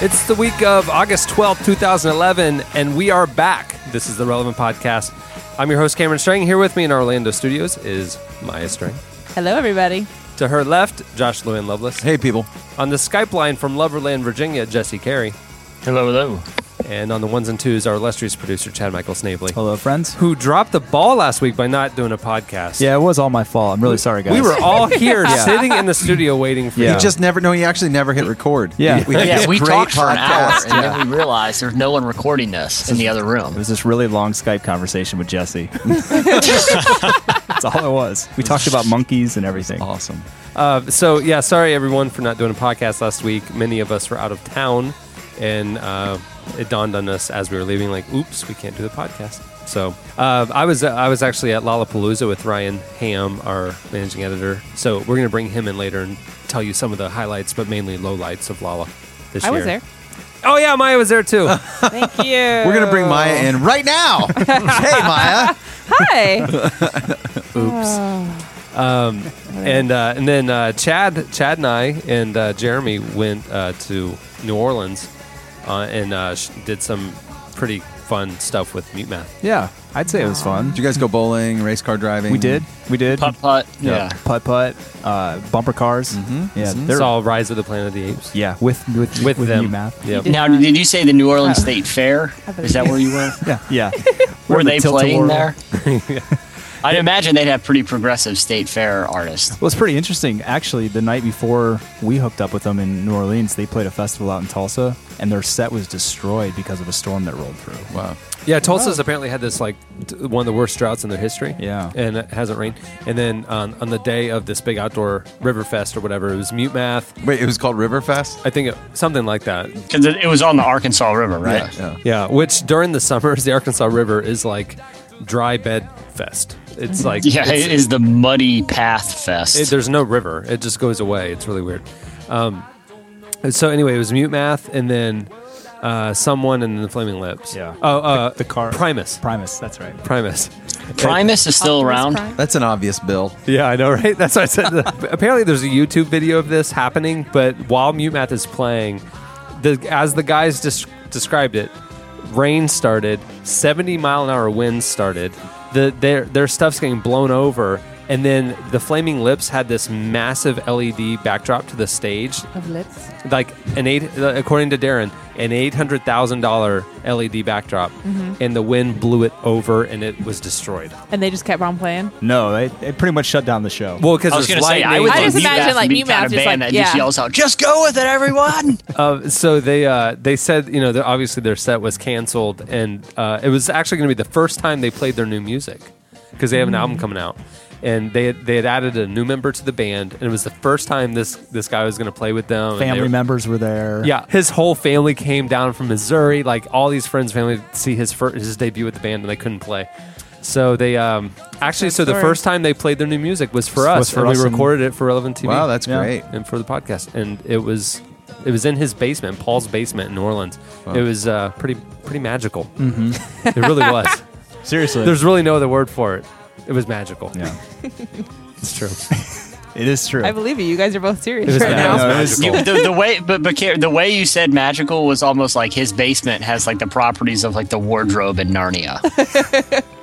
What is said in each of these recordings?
It's the week of August 12th, 2011, and we are back. This is the Relevant Podcast. I'm your host, Cameron Strang. Here with me in our Orlando studios is Maya Strang. Hello, everybody. To her left, Josh Lewin Lovelace. Hey, people. On the Skype line from Loverland, Virginia, Jesse Carey. Hello, hello. And on the ones and twos, our illustrious producer, Chad Michael Snavely, Hello, friends. who dropped the ball last week by not doing a podcast. Yeah, it was all my fault. I'm really sorry, guys. We were all here sitting in the studio waiting for Yeah. you. You just never know. You actually never hit record. Yeah. we had Yeah, we great talked for an hour, podcast. and then we realized there's no one recording this in the other room. It room. was this really long Skype conversation with Jesse. That's all it was. We talked about monkeys and everything. Awesome. Uh, so yeah, sorry everyone for not doing a podcast last week. Many of us were out of town, and uh, it dawned on us as we were leaving, like, "Oops, we can't do the podcast." So uh, I was I was actually at Lollapalooza with Ryan Ham, our managing editor. So we're gonna bring him in later and tell you some of the highlights, but mainly lowlights of Lolla this I year. was there. Oh yeah, Maya was there too. Thank you. We're gonna bring Maya in right now. hey, Maya. Hi. Oops. And uh, and then uh, Chad, Chad and I and uh, Jeremy went uh, to New Orleans uh, and uh, sh- did some pretty fun stuff with Mute Math. Yeah, I'd say it was fun. Did you guys go bowling, race car driving? We did. We did. Putt putt. Yeah. Putt putt. Uh, bumper cars. Mm-hmm. Yeah. Mhm. they're- Saw Rise of the Planet of the Apes Yeah, with with with, them. new math. Yep. Now, did you say the New Orleans State Fair? Is that where you were? Yeah, yeah. Were We're in the they Tilt-A-Whirl. playing there? I'd imagine they'd have pretty progressive state fair artists. Well, it's pretty interesting. Actually, the night before we hooked up with them in New Orleans, they played a festival out in Tulsa, and their set was destroyed because of a storm that rolled through. Wow. Yeah, Tulsa's apparently had this like t- one of the worst droughts in their history. Yeah. and it hasn't rained. And then on, on the day of this big outdoor river fest or whatever, it was Mute Math. Wait, it was called Riverfest. I think it, something like that. Because it, it was on the Arkansas River, right? Yeah. yeah. Yeah, which during the summers, the Arkansas River is like dry bed fest. It's like Yeah, it's- it is the Muddy Path Fest. It, there's no river. It just goes away. It's really weird. Um, so anyway, it was mute math, and then uh, someone and the Flaming Lips. Yeah. Oh, uh, The car. Primus. Primus. That's right. Primus. Primus is still Optimus around. Prime. That's an obvious bill. Yeah, I know, right? That's what I said. Apparently, there's a YouTube video of this happening, but while mute math is playing, the as the guys des- described it, rain started, 70 mile an hour winds started. The their their stuff's getting blown over, and then the Flaming Lips had this massive LED backdrop to the stage, Of lips. like an eight, according to Darren, an eight hundred thousand dollar LED backdrop, and the wind blew it over, and it was destroyed. And they just kept on playing. No, they, they pretty much shut down the show. Well, because I was there's going to say, I would I just imagine, Math like, would be Mute kind Math of just, band like, that just yeah. yells out, "Just go with it, everyone!" Uh, so they uh, they said you know obviously their set was canceled and uh, it was actually going to be the first time they played their new music because they have an album coming out and they had, they had added a new member to the band and it was the first time this this guy was going to play with them. and they Family were- members were there. Yeah, his whole family came down from Missouri, like all these friends, family, to see his first, his debut with the band, and they couldn't play. So they um, actually, so the story. first time they played their new music was for Was us, for and us we and- recorded it for Relevant TV Wow, that's Yeah. great. and for the podcast, and it was it was in his basement, Paul's basement in New Orleans. Wow. It was uh, pretty pretty magical. Mm-hmm. it really was. Seriously. There's really no other word for it. It was magical. yeah. It's true. It is true. I believe you. You guys are both serious It was right magical. now. No, it was- You, the, the way, but, but Ca- the way you said magical was almost like his basement has like the properties of like the wardrobe in Narnia.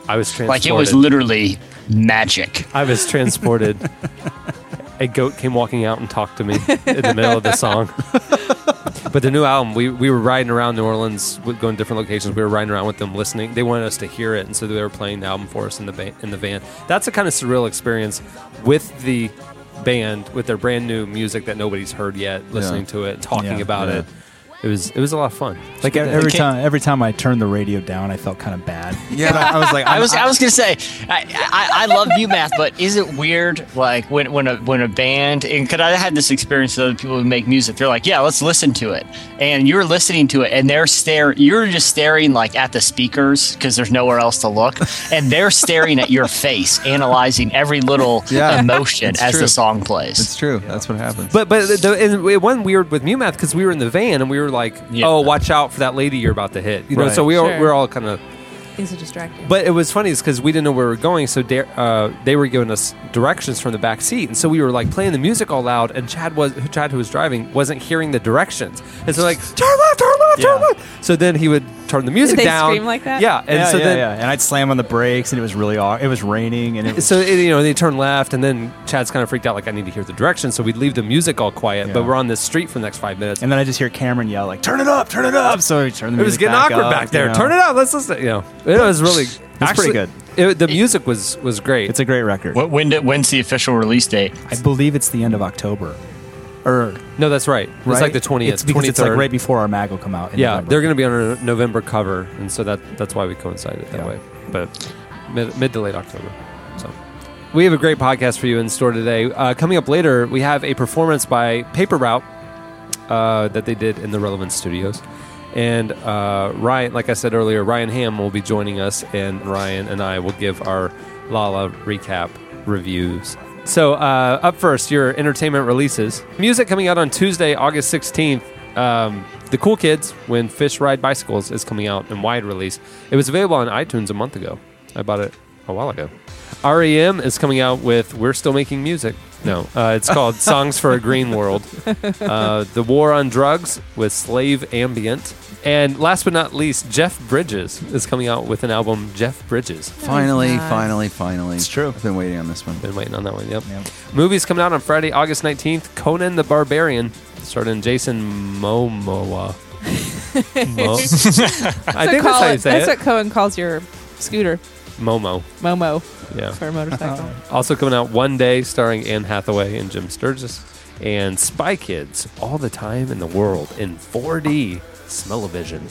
I was transported. like it was literally magic. I was transported. a goat came walking out and talked to me in the middle of the song. But the new album, we, we were riding around New Orleans, going to different locations. We were riding around with them, listening. They wanted us to hear it, and so they were playing the album for us in the ba- in the van. That's a kind of surreal experience with the band, with their brand new music that nobody's heard yet, listening to it, talking Yeah, about yeah. it. It was it was a lot of fun. Like every Okay. time, every time I turned the radio down, I felt kind of bad. Yeah. I, I was like, I was I was gonna say I, I, I love you math, but is it weird like when when a when a band and because I had this experience with other people who make music, they're like, yeah, let's listen to it, and you're listening to it, and they're staring, you're just staring like at the speakers because there's nowhere else to look, and they're staring at your face, analyzing every little Yeah, emotion it's as true. the song plays. It's true. That's what happens. But but the, and it wasn't weird with Mute Math because we were in the van and we were like, Yeah. oh, watch out for that lady you're about to hit. You know, Right. so we were Sure. we were all kind of. Things are distracting. But it was funny is because we didn't know where we were going, so Dar- uh, they were giving us directions from the back seat, and so we were like playing the music all loud, and Chad was Chad who was driving wasn't hearing the directions, and so like turn left, turn Yeah. So then he would turn the music they down. scream like that? Yeah, and yeah, so yeah, then yeah. And I'd slam on the brakes, and it was really aw- it was raining, and it was, so it, you know they turn left, and then Chad's kind of freaked out, like I need to hear the directions, so we'd leave the music all quiet, but we're on this street for the next five minutes. and then I just hear Cameron yell like, "Turn it up, turn it up!" So he turned the It was getting back awkward up, back there. you know. Turn it up. Let's listen. You know, it was really. It's pretty good. It, the music was was great. It's a great record. Wh- When did, when's the official release date? I believe it's the end of October, or no, that's right. It's right? like the twentieth, It's because it's like third. right before our mag will come out. in yeah, November. they're going to be on a November cover, and so that that's why we coincided that Yeah. way. But mid, mid to late October. So we have a great podcast for you in store today. Uh, coming up later, we have a performance by Paper Route uh, that they did in the Relevant Studios. And uh, Ryan, like I said earlier, Ryan Ham will be joining us, and Ryan and I will give our Lolla recap reviews. So, uh, up first, your entertainment releases. Music coming out on Tuesday, August 16th. Um, the Cool Kids, When Fish Ride Bicycles, is coming out in wide release. It was available on iTunes a month ago. I bought it a while ago. REM is coming out with We're Still Making Music. No, uh, it's called Songs for a Green World. Uh, the War on Drugs with Slave Ambient. And last but not least, Jeff Bridges is coming out with an album, Jeff Bridges. finally, not. finally, finally. It's true. I've been waiting on this one. Been waiting on that one, yep. Yep. Movies coming out on Friday, August 19th. Conan the Barbarian, starring Jason Momoa. Mo- I think that's how you it- say that's it. what Cohen calls your scooter, Momo, Momo, yeah. for a motorcycle. Also coming out one day, starring Anne Hathaway and Jim Sturgess, and Spy Kids, all the time in the world in 4D smell-o-vision.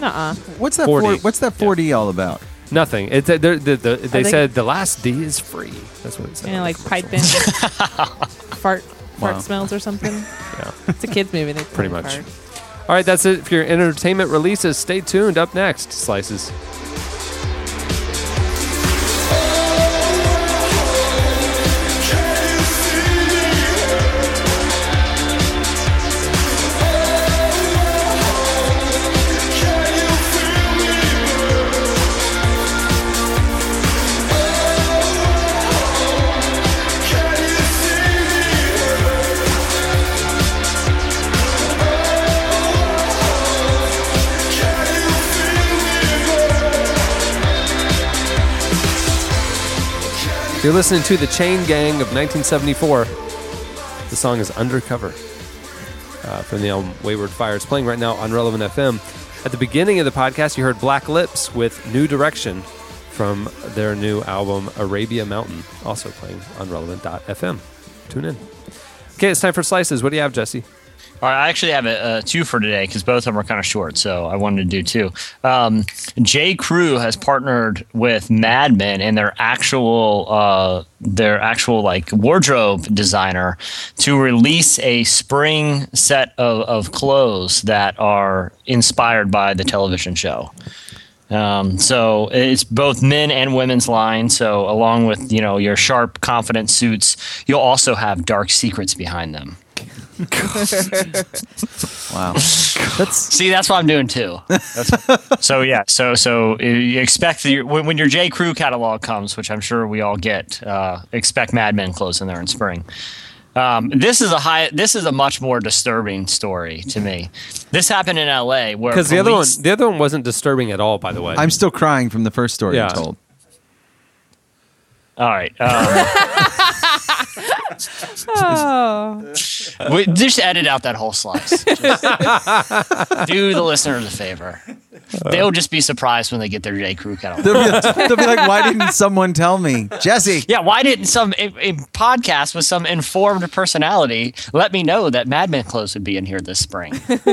Nuh-uh. What's that? 4D. 4, what's that 4D all about? Nothing. It's uh, they're- the, the, they think- said the last D is free. That's what it said. You know, like pipe in fart fart Wow. smells or something. Yeah. It's a kids movie. They Pretty much. fart. All right, that's it for your entertainment releases. Stay tuned. Up next, slices. You're listening to the Chain Gang of 1974. The song is Undercover uh, from the album Wayward Fires, playing right now on Relevant FM. At the beginning of the podcast, you heard Black Lips with New Direction from their new album Arabia Mountain, also playing on Relevant.fm. Tune in. Okay, it's time for slices. What do you have, Jesse? All right, I actually have a, a two for today because both of them are kind of short, so I wanted to do two. Um, J. Crew has partnered with Mad Men and their actual uh, their actual like wardrobe designer to release a spring set of, of clothes that are inspired by the television show. Um, so it's both men and women's line. So along with you know your sharp, confident suits, you'll also have dark secrets behind them. Wow. That's See, that's what I'm doing too. So yeah, so so uh, you expect your, when, when your J Crew catalog comes, which I'm sure we all get, uh, expect Mad Men clothes in there in spring. Um, this is a high. This is a much more disturbing story to me. This happened in L.A. where Because the other one, the other one wasn't disturbing at all. By the way, I'm still crying from the first story Yeah. you told. All right, um, Oh, we, just edit out that whole slice. Just do the listeners a favor. they'll just be surprised when they get their J. Crew kettle. They'll be, they'll be like, why didn't someone tell me? Jesse. Yeah, why didn't some a, a podcast with some informed personality let me know that Mad Men clothes would be in here this spring?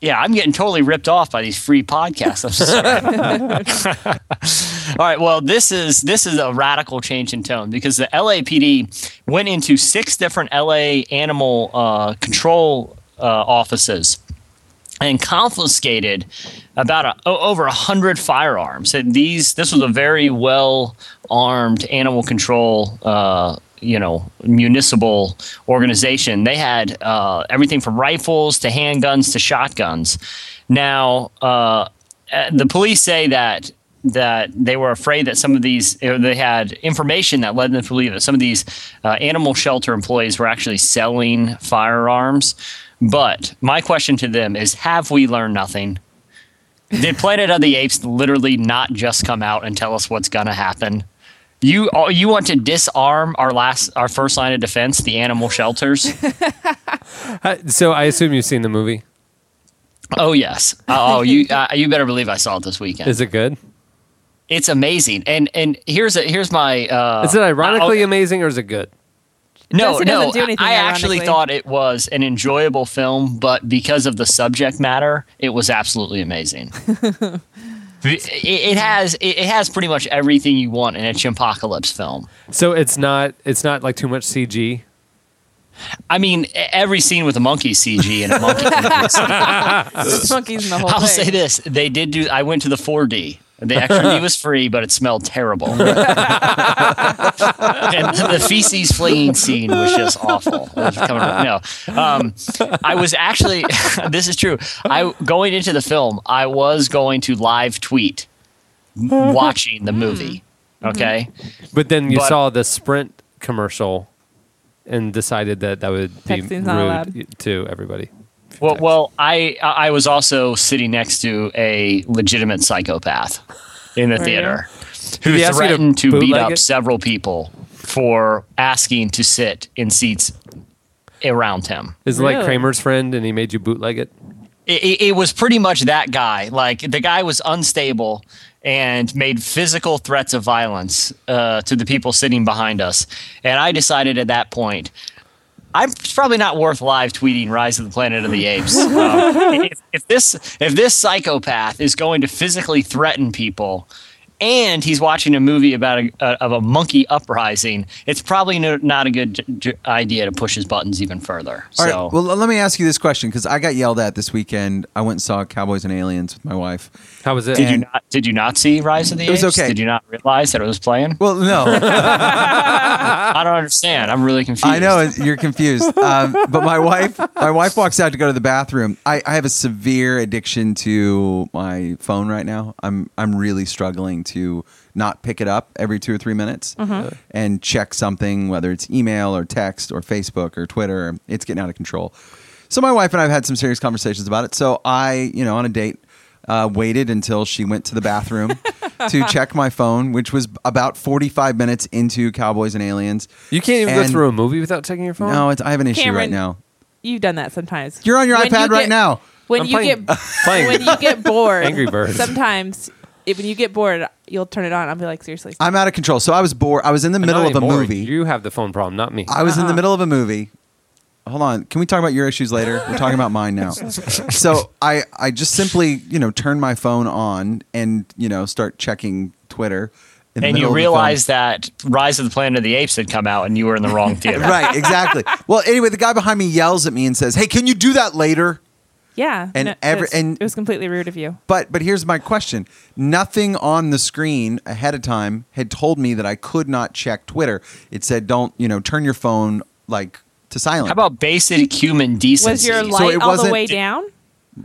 yeah, I'm getting totally ripped off by these free podcasts. I'm sorry. All right, well, this is this is a radical change in tone because the LAPD went into six different LA animal uh, control uh, offices and confiscated about a, over a hundred firearms. And these this was a very well armed animal control. Uh, you know, municipal organization. They had uh, everything from rifles to handguns to shotguns. Now, uh, uh, the police say that that they were afraid that some of these they had information that led them to believe that some of these uh, animal shelter employees were actually selling firearms. But my question to them is: Have we learned nothing? Did Planet of the Apes literally not just come out and tell us what's going to happen? You you want to disarm our last our first line of defense, the animal shelters? Uh, So I assume you've seen the movie. oh yes. Uh, oh you uh, you better believe I saw it this weekend. Is it good? It's amazing. And and here's a, here's my uh, Is it ironically amazing or is it good? no Jesse no do I actually thought it was an enjoyable film, but because of the subject matter, it was absolutely amazing. it, it has it, it has pretty much everything you want in a chimpocalypse film. So it's not it's not like too much CG. I mean, every scene with a monkey CG and a monkey. Monkeys in the whole I'll thing. say this: they did do. I went to the 4D. The extra D was free, but it smelled terrible. and the feces fleeing scene was just awful. Was coming- no, um, I was actually. this is true. I going into the film, I was going to live tweet watching the movie. Okay, But then you But- saw the Sprint commercial and decided that that would be rude allowed. to everybody. Well, well, I I was also sitting next to a legitimate psychopath in the Were theater Did who he ask to threatened to, beat up it? several people for asking to sit in seats around him. Is it like Kramer's friend and he made you bootleg it? It, it, it was pretty much that guy. Like the guy was unstable and made physical threats of violence uh, to the people sitting behind us. And I decided at that point, I'm probably not worth live tweeting Rise of the Planet of the Apes. Um, if, if this if this psychopath is going to physically threaten people, and he's watching a movie about a, a, of a monkey uprising, it's probably no, not a good j- j- idea to push his buttons even further. All So, right. Well, let me ask you this question because I got yelled at this weekend. I went and saw Cowboys and Aliens with my wife. How was it? did you not did you not see Rise of the It was Apes? okay. Did you not realize that it was playing? Well, no, I don't understand. I'm really confused. I know you're confused. Um, but my wife, my wife walks out to go to the bathroom. I, I have a severe addiction to my phone right now. I'm I'm really struggling to not pick it up every two or three minutes and check something, whether it's email or text or Facebook or Twitter. It's getting out of control. So my wife and I have had some serious conversations about it. So I, you know, on a date, uh, waited until she went to the bathroom to check my phone, which was about 45 minutes into Cowboys and Aliens. You can't even go through a movie without checking your phone. No, it's, I have an issue Cameron, right now. You've done that sometimes. You're on your When iPad you right get- now. When I'm you playing- get playing when you get bored, Angry Birds. Sometimes, if, when you get bored, you'll turn it on. I'll be like, seriously. I'm out of control. So I was bored. I was in the middle of a anymore. movie. You have the phone problem, not me. I was in the Uh-uh. middle of a movie. Hold on. Can we talk about your issues later? We're talking about mine now. so I, I just simply, you know, turn my phone on and, you know, start checking Twitter. in the And middle you of the realize that Rise of the Planet of the Apes had come out, and you were in the wrong theater. Right, exactly. well, anyway, the guy behind me yells at me and says, Hey, can you do that later? Yeah, And no, every- and- it was completely rude of you. But but here's my question. Nothing on the screen ahead of time had told me that I could not check Twitter. It said don't, you know, turn your phone like to silent. How about basic human decency? Was your So light it all the way down, or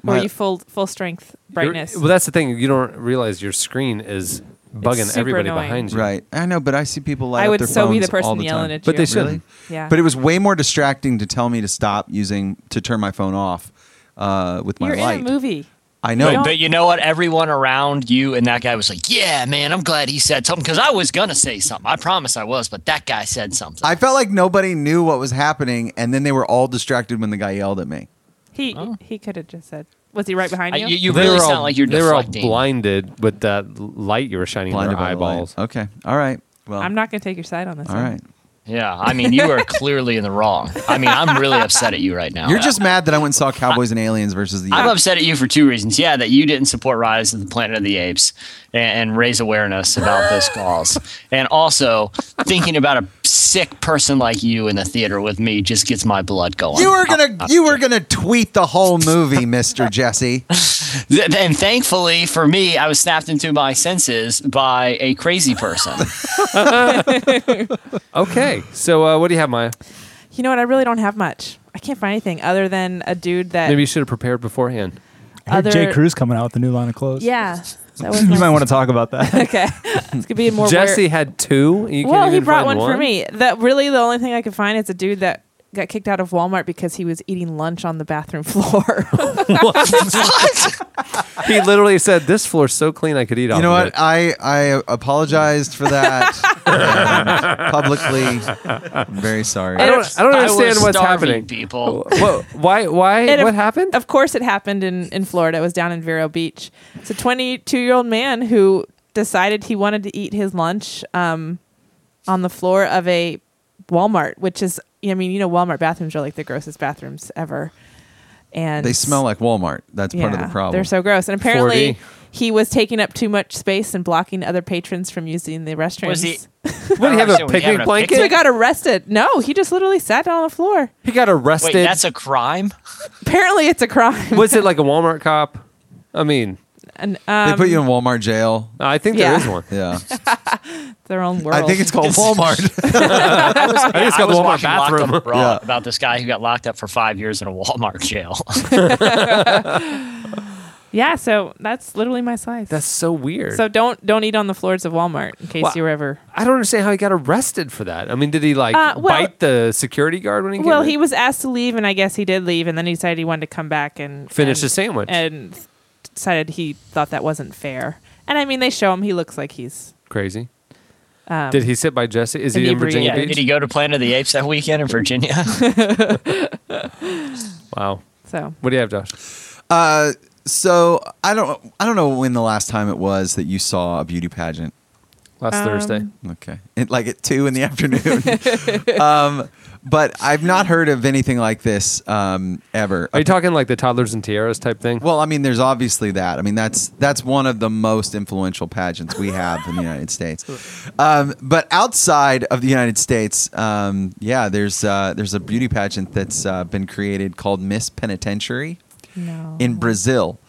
My- were you full full strength brightness? Well, that's the thing. You don't realize your screen is bugging everybody annoying. behind you. Right. I know, but I see people light I up would their so be the phones all person the yelling time. at you. But they Really? shouldn't. Yeah, But it was way more distracting to tell me to stop using to turn my phone off uh, with my you're light. in a movie. I know. But, but you know what? Everyone around you and that guy was like, "Yeah, man, I'm glad he said something because I was gonna say something. I promise I was, but that guy said something." I felt like nobody knew what was happening, and then they were all distracted when the guy yelled at me. He he could have just said, "Was he right behind I- you?" you, you They really were sound all- like you're They were all blinded with that light you were shining in Blinded their by the eyeballs. Okay. All right. Well. I'm not going to take your side on this. All one. right. Yeah, I mean, you are clearly in the wrong. I mean, I'm really upset at you right now. You're just mad that I went and saw Cowboys and Aliens versus the. I'm upset at you for two reasons. Yeah, that you didn't support Rise of the Planet of the Apes and, and raise awareness about this cause. And also, thinking about a sick person like you in the theater with me just gets my blood going. You were gonna you were gonna tweet the whole movie, Mister Jesse. And thankfully for me, I was snapped into my senses by a crazy person. Okay, so uh, what do you have, Maya? You know what? I really don't have much. I can't find anything other than a dude that. Maybe you should have prepared beforehand. I heard Other- J. Crew coming out with a new line of clothes. Yeah. That you my- might want to talk about that. Okay. It's gonna be more. Jesse weird. had two. You can't Well, he brought find one, for me. That really the only thing I could find is a dude that got kicked out of Walmart because he was eating lunch on the bathroom floor. He literally said, "This floor's so clean, I could eat off You know of what? it." I I apologized for that and publicly. I'm very sorry. I don't. I don't I understand was what's happening. people. Whoa, why? Why? And what of- happened? of course, it happened in in Florida. It was down in Vero Beach. It's a 22 year old man who decided he wanted to eat his lunch um, on the floor of a Walmart, which is, I mean, you know, Walmart bathrooms are like the grossest bathrooms ever. And They smell like Walmart. That's part of the problem. They're so gross. And apparently 4D. He was taking up too much space and blocking other patrons from using the restrooms. Was he? what do you have? A picnic blanket? So he got arrested. No, he just literally sat down on the floor. He got arrested. Wait, that's a crime? Apparently, it's a crime. Was it like a Walmart cop? I mean, And, they um, put you in Walmart jail. I think Yeah. there is one. Yeah, their own world. I think it's called Walmart. I, was, think it's I got was Walmart watching Locked bathroom. Up Yeah. about this guy who got locked up for five years in a Walmart jail. Yeah, so that's literally my size. That's so weird. so don't don't eat on the floors of Walmart in case Well, you were ever. I don't understand how he got arrested for that. I mean, did he like Uh, well- bite the security guard when he came Well, in? he was asked to leave, and I guess he did leave, and then he decided he wanted to come back and Finish and, the sandwich. and decided he thought that wasn't fair. And I mean, they show him; he looks like he's. Crazy. Um, Did he sit by Jesse? Is he in inebriated. Virginia yeah, Beach? did he go to Planet of the Apes that weekend in Virginia? Wow. So What do you have, Josh? Uh, so I don't I don't know when the last time it was that you saw a beauty pageant. Last Um, Thursday. Okay, it, like at two in the afternoon. um, but I've not heard of anything like this um, ever. Are you talking like the toddlers and tiaras type thing? Well, I mean, there's obviously that. I mean, that's that's one of the most influential pageants we have in the United States. Um, but outside of the United States, um, yeah, there's uh, there's a beauty pageant that's uh, been created called Miss Penitentiary no. in Brazil,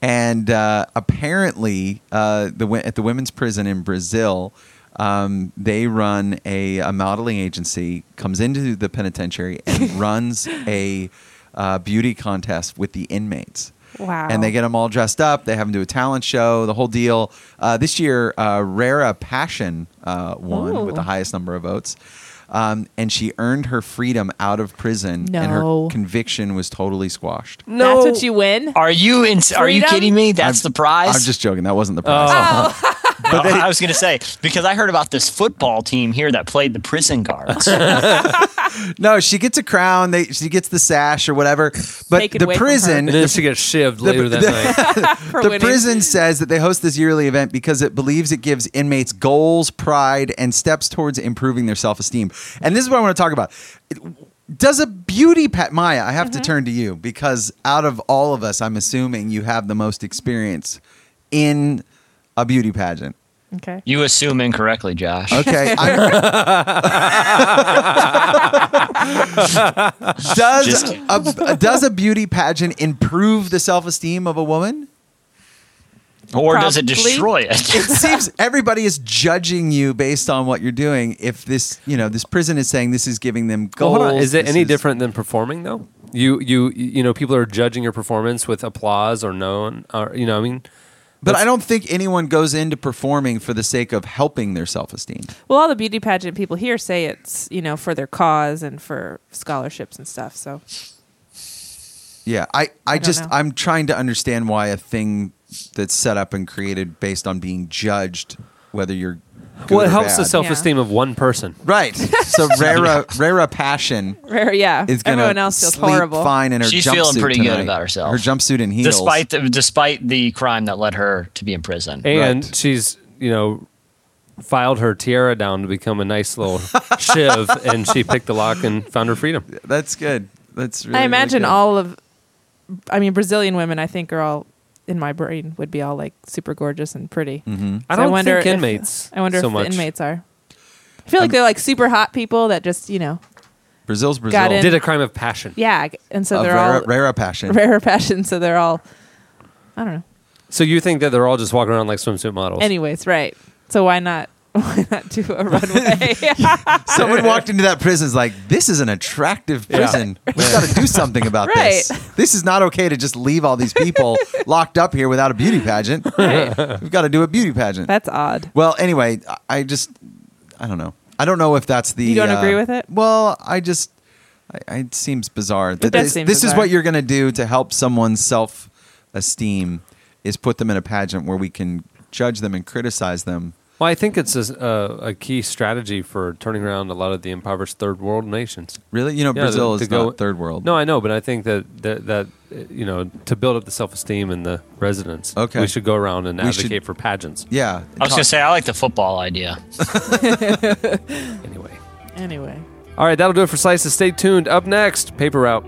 and uh, apparently, uh, the at the women's prison in Brazil, um, they run a, a modeling agency comes into the penitentiary and runs a uh, beauty contest with the inmates. Wow. And they get them all dressed up. They have them do a talent show, the whole deal. Uh, this year, uh, Rara Passion uh, won with the highest number of votes. Um, and she earned her freedom out of prison, and her No. conviction was totally squashed. no. That's what you win. Are you in, Are you Freedom? kidding me? That's the prize. I'm just joking. That wasn't the prize. But I was going to say because I heard about this football team here that played the prison guards. No, she gets a crown. They she gets the sash or whatever. But Taken the away from her. prison, and then she gets shivved the- later that the- night. for the winning. prison says that they host this yearly event because it believes it gives inmates goals, pride, and steps towards improving their self esteem. And this is what I want to talk about. Does a beauty pat Maya? I have to mm-hmm. turn to you because out of all of us, I'm assuming you have the most experience in a beauty pageant. Okay. You assume incorrectly, Josh. Okay. I- does a, does a beauty pageant improve the self esteem of a woman? Or does it destroy it? It seems everybody is judging you based on what you're doing. If this, you know, this prison is saying this is giving them Well, goals. hold on. Is it this any different than performing though? You you you know people are judging your performance with applause or no, or you know I mean. But I don't think anyone goes into performing for the sake of helping their self esteem. Well, all the beauty pageant people here say it's you know for their cause and for scholarships and stuff. So Yeah, I, I, don't just know. I'm trying to understand why a thing that's set up and created based on being judged, whether you're well, it or helps the self-esteem of one person. Right. So rara rara passion Rare, yeah. is gonna Everyone else feels sleep horrible. fine in her She's jumpsuit feeling pretty good tonight. about herself. Her jumpsuit and heels. despite the, despite the crime that led her to be in prison. And Right. she's, you know, filed her tiara down to become a nice little shiv, and she picked the lock and found her freedom. That's good. That's really. I really imagine good. all of, I mean, Brazilian women, I think, are all, in my brain, would be all like super gorgeous and pretty. Mm-hmm. I don't wonder think if- inmates. I wonder so if much. the inmates are. I feel like Um, they're like super hot people that just, you know, Brazil's Brazil. In. did a crime of passion. yeah. And so Of they're rara, all rara passion. rare passion. So they're all, I don't know. So you think that they're all just walking around like swimsuit models? Anyways, right. So why not? Why not do a runway? Someone walked into that prison is like, this is an attractive Yeah. prison. We've got to do something about Right. this. This is not okay to just leave all these people locked up here without a beauty pageant. We've got to do a beauty pageant. That's odd. well, anyway, I- just, I don't know. I don't know if that's the. You don't uh, agree with it? Well, I just, I, it seems bizarre. That does this, seem this is what you're going to do to help someone's self esteem is put them in a pageant where we can judge them and criticize them. Well, I think it's a, a, a key strategy for turning around a lot of the impoverished third world nations. Really? You know, Yeah, Brazil to- is to go- not third world. No, I know, but I think that that, that you know to build up the self esteem in the residents, Okay. we should go around and We advocate should- for pageants. Yeah. I was gonna say I like the football idea. Anyway, Anyway. all right, that'll do it for slices. Stay tuned. Up next, paper route.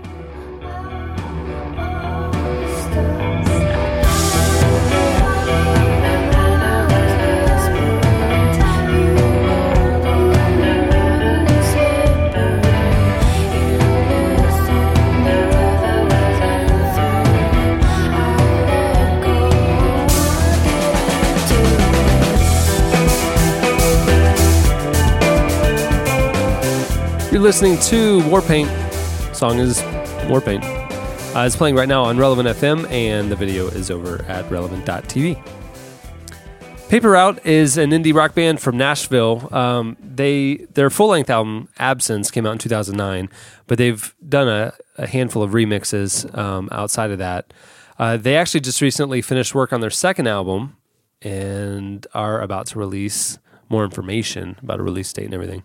You're listening to Warpaint. Song is Warpaint. Uh, it's playing right now on Relevant FM, and the video is over at relevant.tv. Paper Route is an indie rock band from Nashville. Um, they their full length album Absence came out in 2009, but they've done a, a handful of remixes um, outside of that. Uh, they actually just recently finished work on their second album and are about to release more information about a release date and everything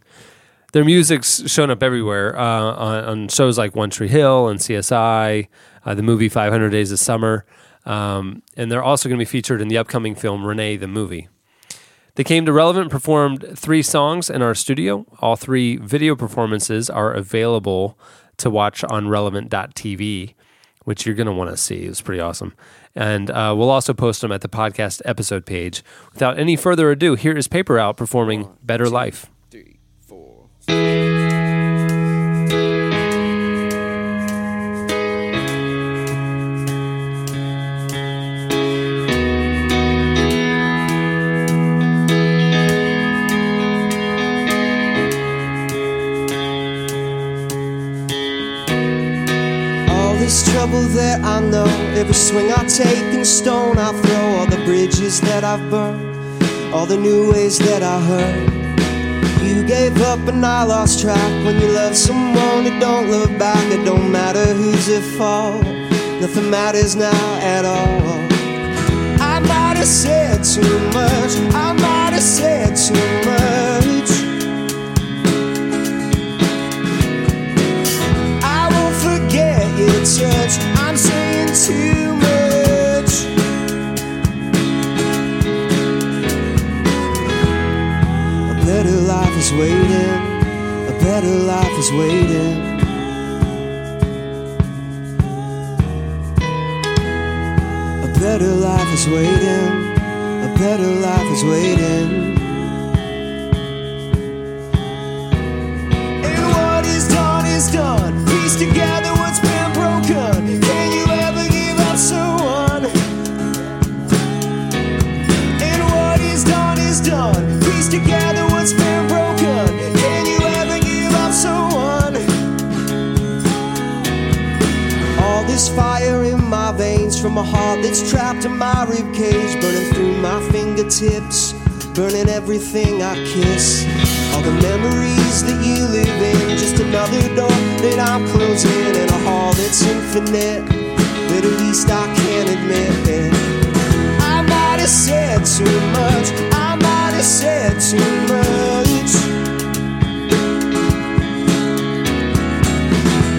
their music's shown up everywhere uh, on, on shows like One Tree Hill and CSI, uh, the movie 500 Days of Summer, um, and they're also going to be featured in the upcoming film Renee the Movie. They came to Relevant, performed three songs in our studio. All three video performances are available to watch on relevant.tv, which you're going to want to see. It's pretty awesome. And uh, we'll also post them at the podcast episode page. Without any further ado, here is Paper Route performing Better Life. That I know, every swing I take and stone I throw, all the bridges that I've burned, all the new ways that I heard. You gave up and I lost track when you love someone that don't love back. It don't matter who's at fault, nothing matters now at all. I might have said too much, I might have said too much. Better life is waiting. A better life is waiting. A better life is waiting. And what is done is done. Piece together from a heart that's trapped in my ribcage, burning through my fingertips, burning everything I kiss. All the memories that you live in, just another door that I'm closing, in a hall that's infinite, but at least I can admit it. I might have said too much, I might have said too much.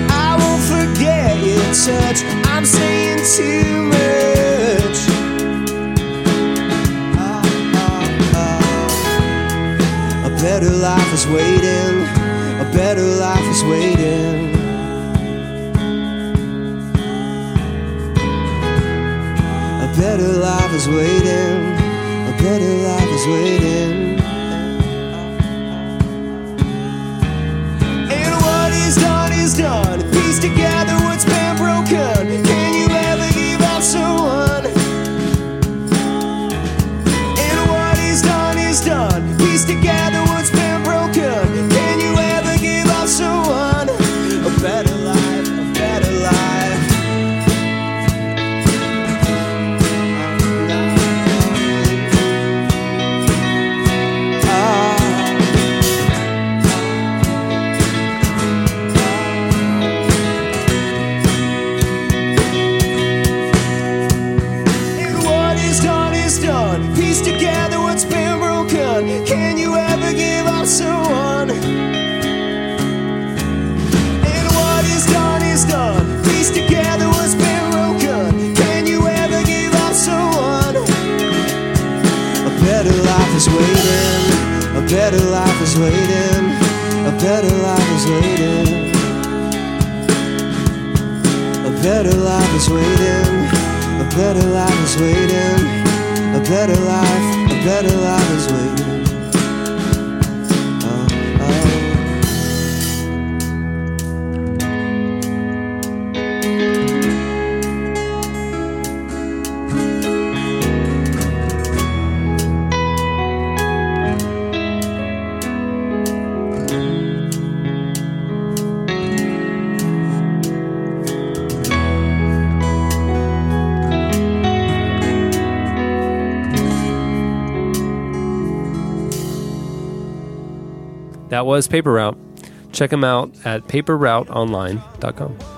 I won't forget your touch. I'm saying too much. A better life is waiting. A better life is waiting. A better life is waiting. A better life is waiting. And what is done is done. Piece together what's Piece together That was Paper Route. Check them out at paperrouteonline.com.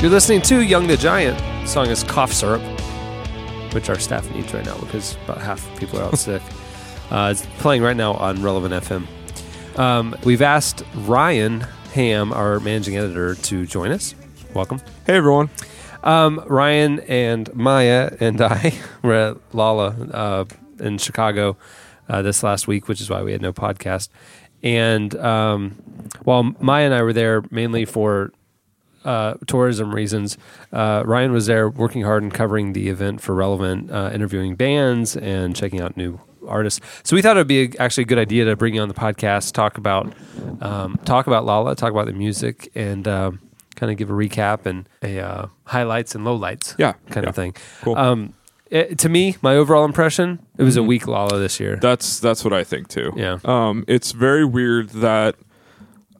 You're listening to Young the Giant. The song is Cough Syrup, which our staff needs right now because about half the people are out sick. Uh, it's playing right now on Relevant FM. Um, we've asked Ryan Ham, our managing editor, to join us. Welcome. Hey everyone. Um, Ryan and Maya and I were at Lolla uh, in Chicago uh, this last week, which is why we had no podcast. And um, while Maya and I were there mainly for uh, tourism reasons, uh, Ryan was there working hard and covering the event for Relevant, uh, interviewing bands and checking out new artists. So we thought it would be a, actually a good idea to bring you on the podcast, talk about um, talk about Lolla, talk about the music, and um, kind of give a recap and a uh, highlights and lowlights, Yeah, kind yeah. of thing. Cool. Um, it, to me, my overall impression, it was a weak Lolla this year. That's that's what I think too. Yeah. Um, it's very weird that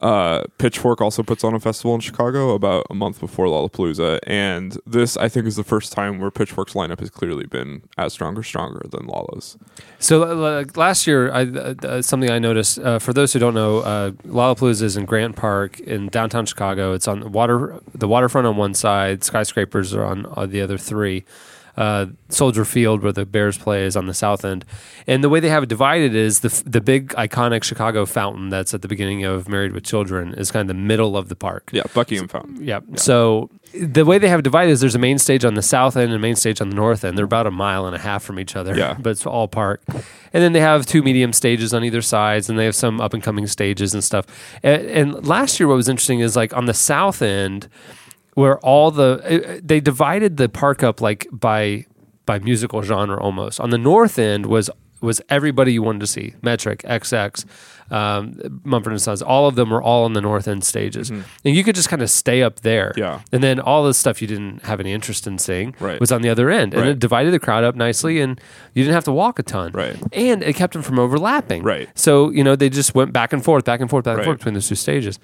uh, Pitchfork also puts on a festival in Chicago about a month before Lollapalooza, and this I think is the first time where Pitchfork's lineup has clearly been as strong or stronger than Lolla's. So uh, last year, I, uh, uh, something I noticed. Uh, for those who don't know, uh, Lollapalooza is in Grant Park in downtown Chicago. It's on the water, the waterfront on one side. Skyscrapers are on the other three. Uh, Soldier Field, where the Bears play, is on the south end. And the way they have it divided is the the big iconic Chicago fountain that's at the beginning of Married with Children is kind of the middle of the park. Yeah, Buckingham Fountain. Yeah. So the way they have it divided is there's a main stage on the south end and a main stage on the north end. They're about a mile and a half from each other. Yeah. But it's all park. And then they have two medium stages on either sides, and they have some up and coming stages and stuff. And, and last year, what was interesting is like on the south end, where all the uh, they divided the park up like by by musical genre almost. On the north end was was everybody you wanted to see. Metric, XX, um, Mumford and Sons, all of them were all on the north end stages, and you could just kind of stay up there. Mm-hmm. Yeah. and then all the stuff you didn't have any interest in seeing Right. was on the other end, and Right. it divided the crowd up nicely, and you didn't have to walk a ton. Right. and it kept them from overlapping. Right. So you know they just went back and forth, back and forth, back and Right. forth between those two stages.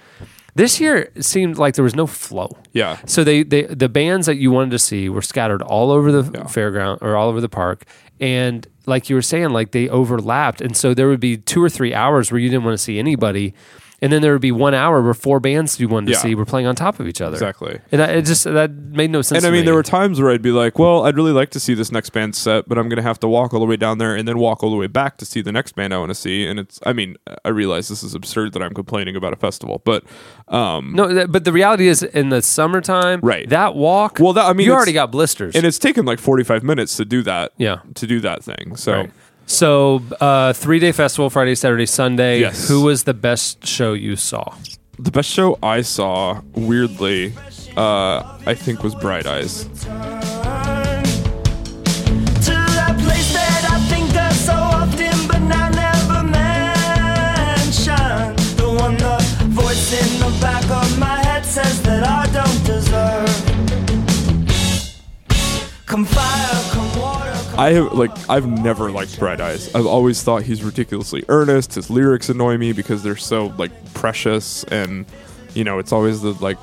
This year it seemed like there was no flow. Yeah. So they, they the bands that you wanted to see were scattered all over the Yeah. fairground or all over the park, and like you were saying, like they overlapped, and so there would be two or three hours where you didn't want to see anybody, and then there would be one hour where four bands you wanted to Yeah. see were playing on top of each other. Exactly. And I, it just that made no sense. And I to mean, me. there were times where I'd be like, "Well, I'd really like to see this next band set, but I'm going to have to walk all the way down there and then walk all the way back to see the next band I want to see." And it's, I mean, I realize this is absurd that I'm complaining about a festival, but um, no, that, but the reality is in the summertime, Right. That walk, Well, that- I mean, you it's- already got blisters, and it's taken like 45 minutes to do that. Yeah. to do that thing. So Right. So, uh, three day festival, Friday, Saturday, Sunday. Yes. Who was the best show you saw? the best show I saw, weirdly, uh, I think was Bright Eyes. To that place that I think of so often, but I never mention. The one the voice in the back of my head says that I don't deserve. Come fire, come water, come I have like I've never liked Bright Eyes. I've always thought he's ridiculously earnest. His lyrics annoy me because they're so like precious and you know, it's always the like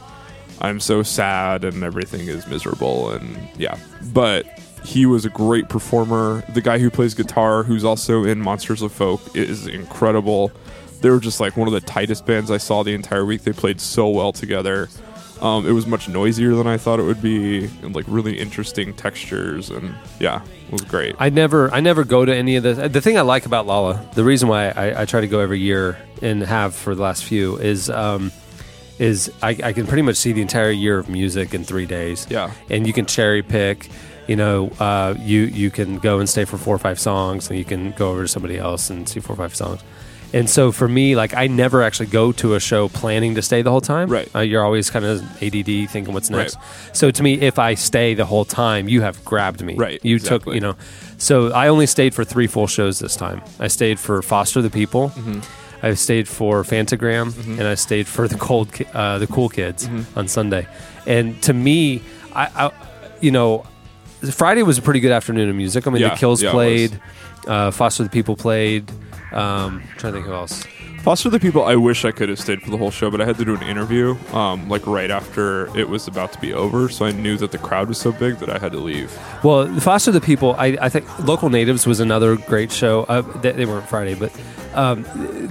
I'm so sad and everything is miserable and yeah. But he was a great performer. The guy who plays guitar who's also in Monsters of Folk is incredible. They were just like one of the tightest bands I saw the entire week. They played so well together. Um, it was much noisier than I thought it would be, and like really interesting textures, and yeah, was great. I never, I never go to any of the. The thing I like about Lolla, the reason why I, I try to go every year and have for the last few is, um, is I, I can pretty much see the entire year of music in three days. Yeah. and you can cherry pick. You know, uh, you you can go and stay for four or five songs, and you can go over to somebody else and see four or five songs. And so for me, like I never actually go to a show planning to stay the whole time. Right. Uh, you're always kind of ADD thinking what's Right. next. So to me, if I stay the whole time, you have grabbed me. Right, You took, you know. So I only stayed for three full shows this time. I stayed for Foster the People. Mm-hmm. I stayed for Phantogram, and I stayed for the cold, uh, the cool kids Mm-hmm. on Sunday. And to me, I, I, you know, Friday was a pretty good afternoon of music. I mean, Yeah, the Kills yeah, played, uh, Foster the People played. Um, trying to think who else. Foster the People, I wish I could have stayed for the whole show, but I had to do an interview, um, like right after it was about to be over. So I knew that the crowd was so big that I had to leave. Well, Foster the People, I, I think Local Natives was another great show. Uh, they, they weren't Friday, but um,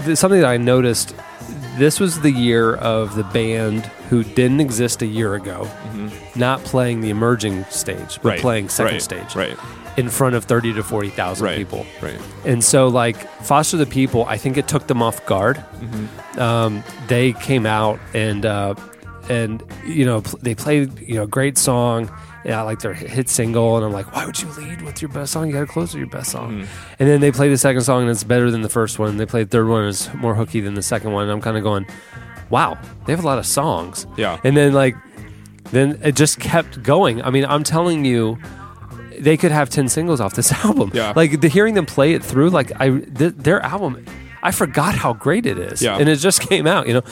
th- something that I noticed this was the year of the band who didn't exist a year ago, not playing the emerging stage, but playing second right, stage Right. In front of 30 to 40,000 Right. people. Right. And so, like Foster the People, I think it took them off guard. Mm-hmm. Um, they came out and uh, and you know pl- they played you know a great song. Yeah, like their hit single, and I'm like, why would you lead with your best song? You got to close with your best song. Mm-hmm. And then they played the second song, and it's better than the first one. They played the third one, and it's more hooky than the second one. And I'm kind of going, wow, they have a lot of songs. Yeah. And then like, then it just kept going. I mean, I'm telling you, they could have 10 singles off this album. Yeah. Like the hearing them play it through, like I th- their album, I forgot how great it is. Yeah. And it just came out, you know.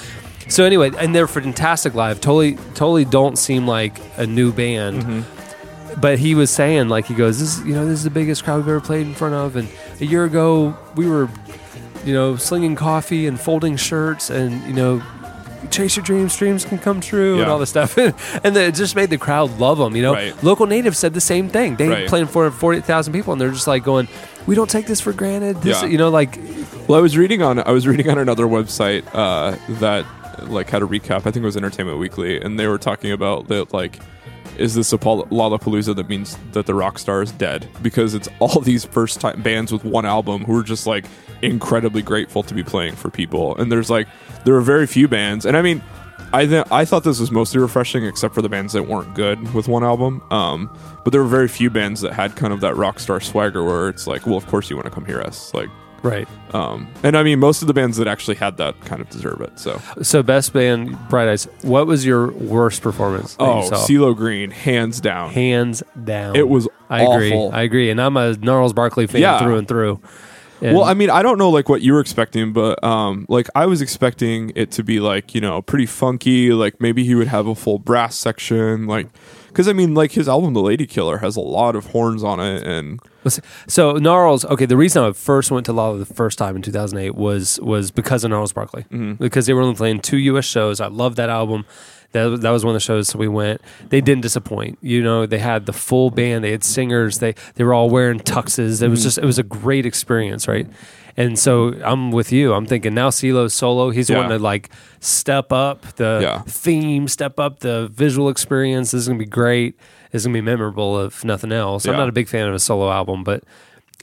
So anyway, and they're fantastic live. Totally totally don't seem like a new band. Mm-hmm. But he was saying like he goes, This you know, this is the biggest crowd we've ever played in front of and a year ago we were you know, slinging coffee and folding shirts and, you know, chase your dreams, dreams can come true, and all this stuff. and it just made the crowd love them, you know. Right. Local natives said the same thing. They Right. played for 40,000 people, and they're just like going, we don't take this for granted. This, Yeah. You know, like, Well, I was reading on I was reading on another website uh, that like had a recap. I think it was Entertainment Weekly, and they were talking about that like. Is this a Lollapalooza that means that the rock star is dead? Because it's all these first time bands with one album who are just like incredibly grateful to be playing for people. And there's like there are very few bands, and I mean, I th- I thought this was mostly refreshing, except for the bands that weren't good with one album. Um, but there were very few bands that had kind of that rock star swagger, where it's like, well, of course you want to come hear us, like. Right. Um, and I mean, most of the bands that actually had that kind of deserve it. So, So, best band, Bright Eyes. What was your worst performance? oh? CeeLo Green, hands down. hands down. It was I agree. I agree. And I'm a Gnarls Barkley fan Yeah. through and through. And- well, I mean, I don't know like what you were expecting, but um, like I was expecting it to be like you know pretty funky. Like maybe he would have a full brass section, like because I mean, like his album "The Lady Killer" has a lot of horns on it, and So Gnarls, okay. The reason I first went to Lolla the first time in 2008 was was because of Gnarls Barkley, mm-hmm. because they were only playing two U.S. shows. I loved that album. That was- that was one of the shows so we went. They didn't disappoint. You know, they had the full band. They had singers. They they were all wearing tuxes. It was mm-hmm. just it was a great experience, right? And so I'm with you. I'm thinking now CeeLo's solo. He's Yeah. wanting to like step up the Yeah. theme, step up the visual experience. This is gonna be great. It's gonna be memorable if nothing else. I'm not a big fan of a solo album, but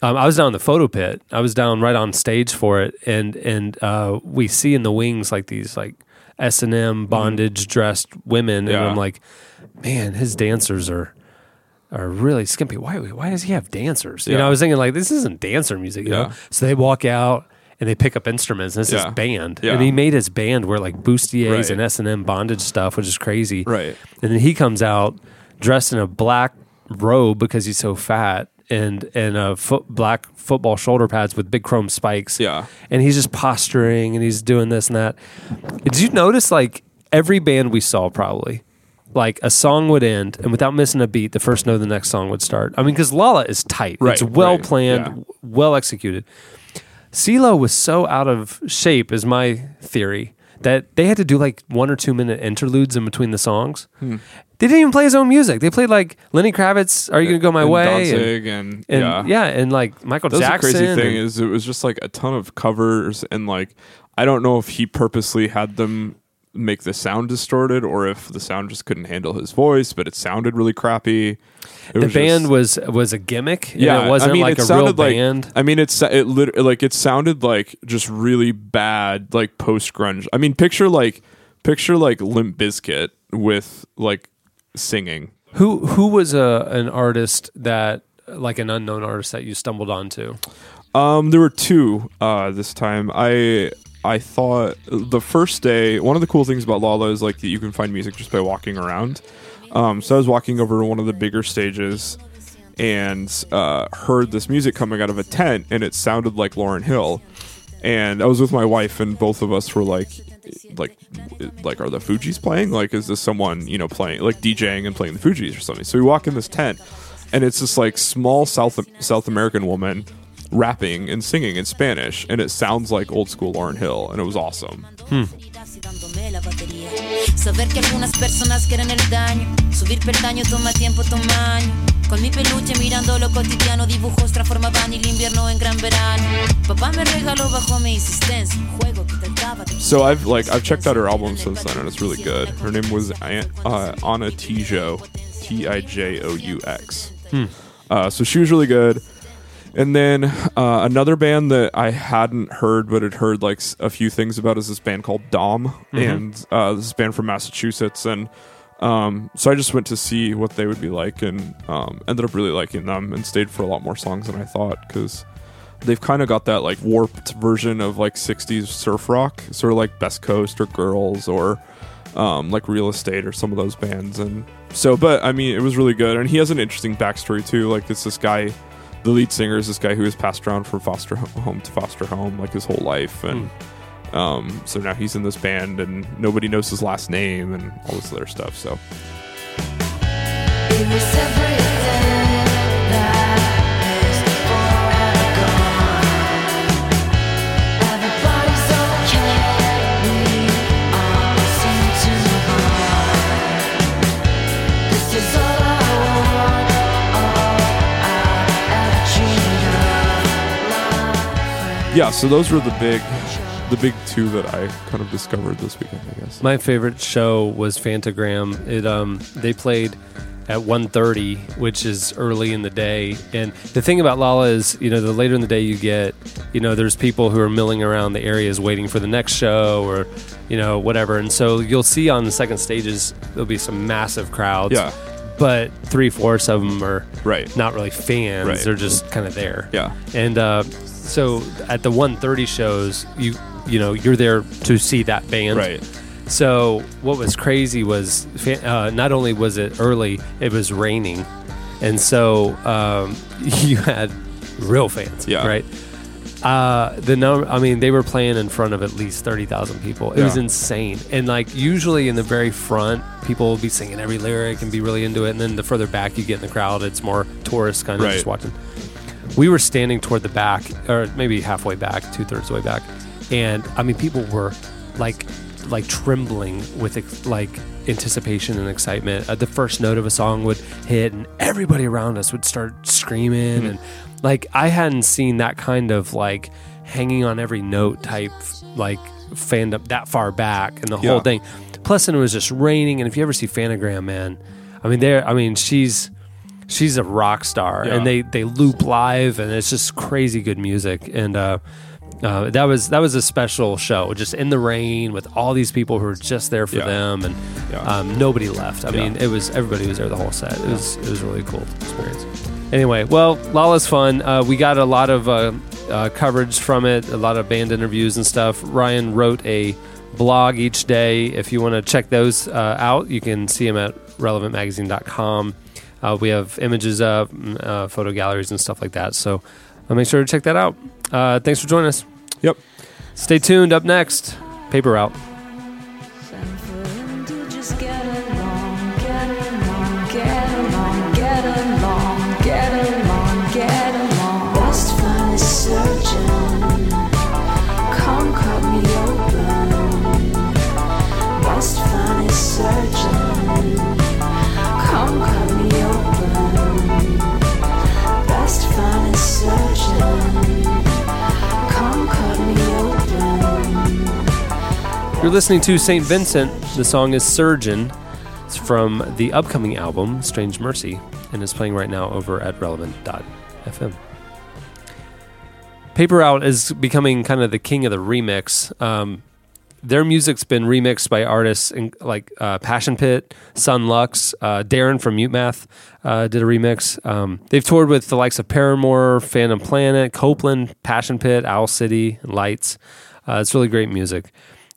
um, I was down in the photo pit. I was down right on stage for it, and and uh, we see in the wings like these like S and M bondage dressed women, and Yeah. I'm like, man, his dancers are are really skimpy. Why why does he have dancers? You Yeah. know, I was thinking like this isn't dancer music. You know, Yeah. so they walk out. And they pick up instruments. And this Yeah. is band, Yeah. and he made his band wear like bustiers Right. and S and M bondage stuff, which is crazy. Right. And then he comes out dressed in a black robe because he's so fat and and a foot, black football shoulder pads with big chrome spikes. Yeah. And he's just posturing and he's doing this and that. Did you notice like every band we saw probably like a song would end and without missing a beat the first note of the next song would start. I mean cuz Lolla is tight. Right, it's well right, planned, yeah. well executed. CeeLo was so out of shape, is my theory, that they had to do like one or two minute interludes in between the songs. Hmm. They didn't even play his own music. They played like Lenny Kravitz, "Are You Gonna Go My and Way?" and, and, and yeah, yeah. and like Michael was the crazy thing is it was just like a ton of covers and like I don't know if he purposely had them make the sound distorted or if the sound just couldn't handle his voice, but it sounded really crappy. It the was band just- was was a gimmick. yeah, it wasn't I mean, like it a real sounded like, band. I mean, it's it lit- like it sounded like just really bad, like post grunge. I mean, picture like picture like Limp Bizkit with like singing. Who who was a an artist that like an unknown artist that you stumbled onto? Um, there were two uh, this time. I I thought the first day one of the cool things about Lolla is like that you can find music just by walking around. Um, so I was walking over to one of the bigger stages and uh, heard this music coming out of a tent, and it sounded like Lauryn Hill. And I was with my wife, and both of us were like, like, like, are the Fugees playing? Like, is this someone you know playing, like DJing and playing the Fugees or something? So we walk in this tent, and it's this like small South South American woman rapping and singing in Spanish, and it sounds like old school Lauryn Hill, and it was awesome. y dándome la batería. Saber que algunas personas quieren el daño. Subir peldaño toma tiempo, toma años. Con mi peluche mirando lo cotidiano, dibujos transformaban el invierno en gran verano. Papá me regaló bajo mi insistencia un juego que trataba de. So I've like I've checked out her album since then, and it's really good. Her name was An- uh, Ana Tijoux, T I J O U X. Uh, so she was really good. And then uh, another band that I hadn't heard but had heard like a few things about is this band called Dom, and uh, this band from Massachusetts. And um, so I just went to see what they would be like, and um, ended up really liking them, and stayed for a lot more songs than I thought because they've kind of got that like warped version of like 60s surf rock sort of like best coast or girls or um, like real estate or some of those bands. And so but i mean it was really good. And he has an interesting backstory too. Like it's this guy the lead singer is this guy who has passed around from foster home to foster home like his whole life and um, so now he's in this band and nobody knows his last name and all this other stuff so yeah so those were the big the big two that i kind of discovered this weekend i guess My favorite show was Phantogram. It um they played at 1.30, which is early in the day. And the thing about Lolla is, you know, the later in the day you get, you know, there's people who are milling around the areas waiting for the next show or, you know, whatever. And so you'll see on the second stages there'll be some massive crowds. Yeah. But three fourths of them are Right. not really fans. Right. They're just kind of there. Yeah. And uh, so at the 130 shows, you you know you're there to see that band. right So what was crazy was uh, not only was it early, it was raining, and so um, you had real fans. Yeah. Right. Uh, the number, I mean, they were playing in front of at least 30,000 people. It was insane. And like, usually in the very front, people will be singing every lyric and be really into it. And then the further back you get in the crowd, it's more tourists kind of Right. just watching. We were standing toward the back, or maybe halfway back, two thirds way back. And I mean, people were like, like trembling with like anticipation and excitement. Uh, the first note of a song would hit, and everybody around us would start screaming. Hmm. And like, I hadn't seen that kind of like hanging on every note type like fandom that far back and the whole thing. Plus, and it was just raining. And if you ever see Phantogram, man, I mean, there, I mean, she's she's a rock star, Yeah. and they they loop live, and it's just crazy good music. And uh, uh, that was that was a special show, just in the rain with all these people who were just there for Yeah. them, and Yeah. um, nobody left. I mean, it was everybody was there the whole set. It was it was really cool experience. Anyway, well, Lolla's fun. Uh, we got a lot of uh, uh, coverage from it, a lot of band interviews and stuff. Ryan wrote a blog each day. If you want to check those uh, out, you can see them at relevantmagazine.com. Uh, we have images of mm, uh, photo galleries and stuff like that. So uh, make sure to check that out. Uh, thanks for joining us. Yep. Stay tuned. Up next, Paper Route. You're listening to St. Vincent. The song is Surgeon. It's from the upcoming album, Strange Mercy, and is playing right now over at relevant.fm. Paper Route is becoming kind of the king of the remix. Um, their music's been remixed by artists in, like uh, Passion Pit, Son Lux, uh, Darren from Mute Math uh, did a remix. Um, they've toured with the likes of Paramore, Phantom Planet, Copeland, Passion Pit, Owl City, Lights. Uh, it's really great music.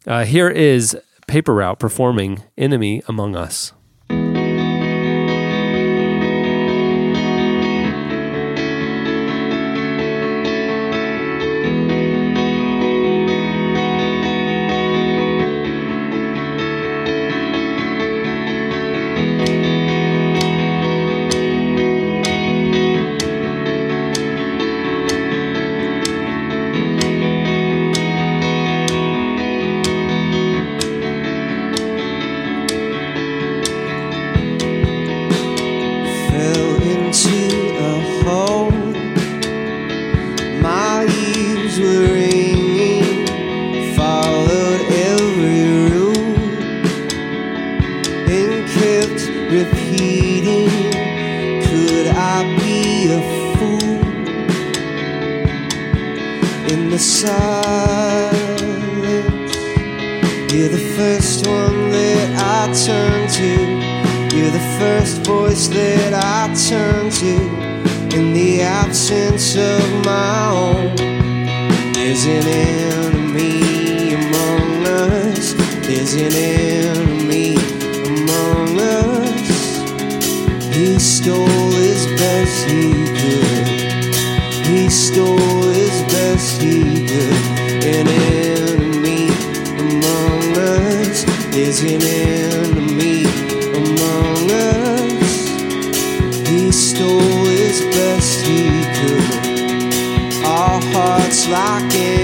Uh, here is Paper Route performing Enemy Among Us. An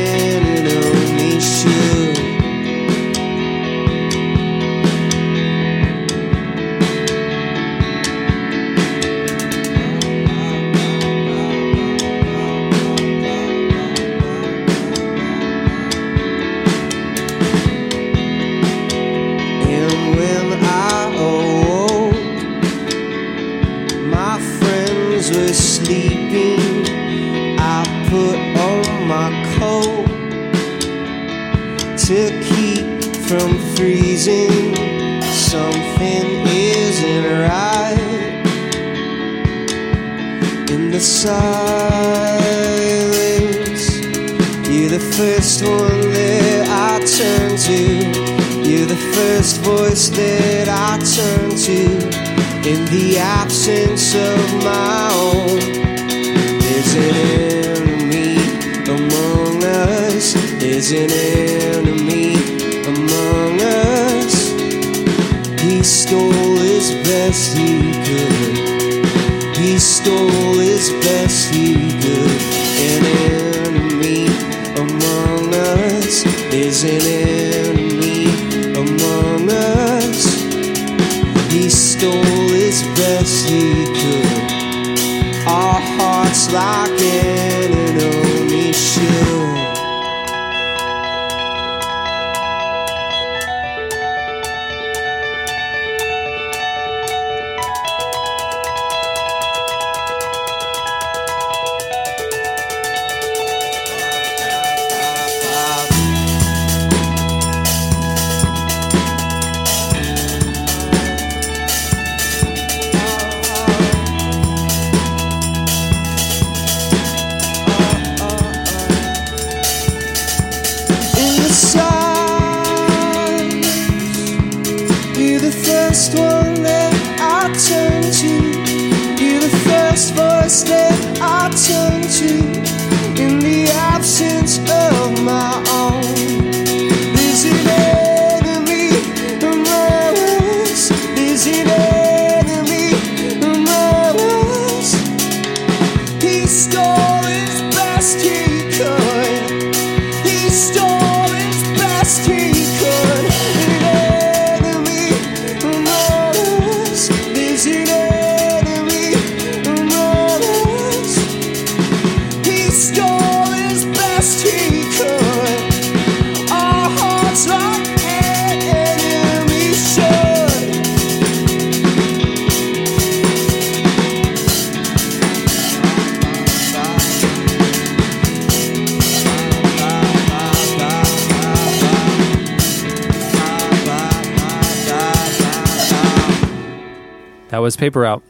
Paper Route.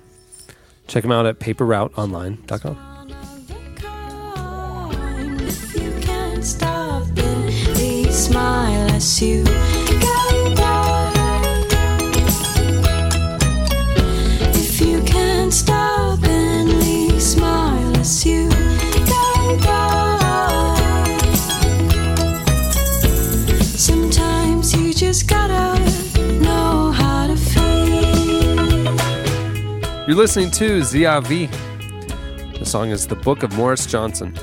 Check them out at paperrouteonline.com. Smile as you You're listening to ZIV. The song is The Book of Morris Johnson.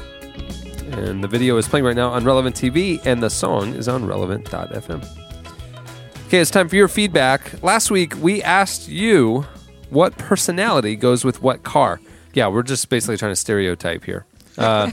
And the video is playing right now on Relevant TV, and the song is on relevant.fm. Okay, it's time for your feedback. Last week, we asked you what personality goes with what car. Yeah, we're just basically trying to stereotype here. Uh,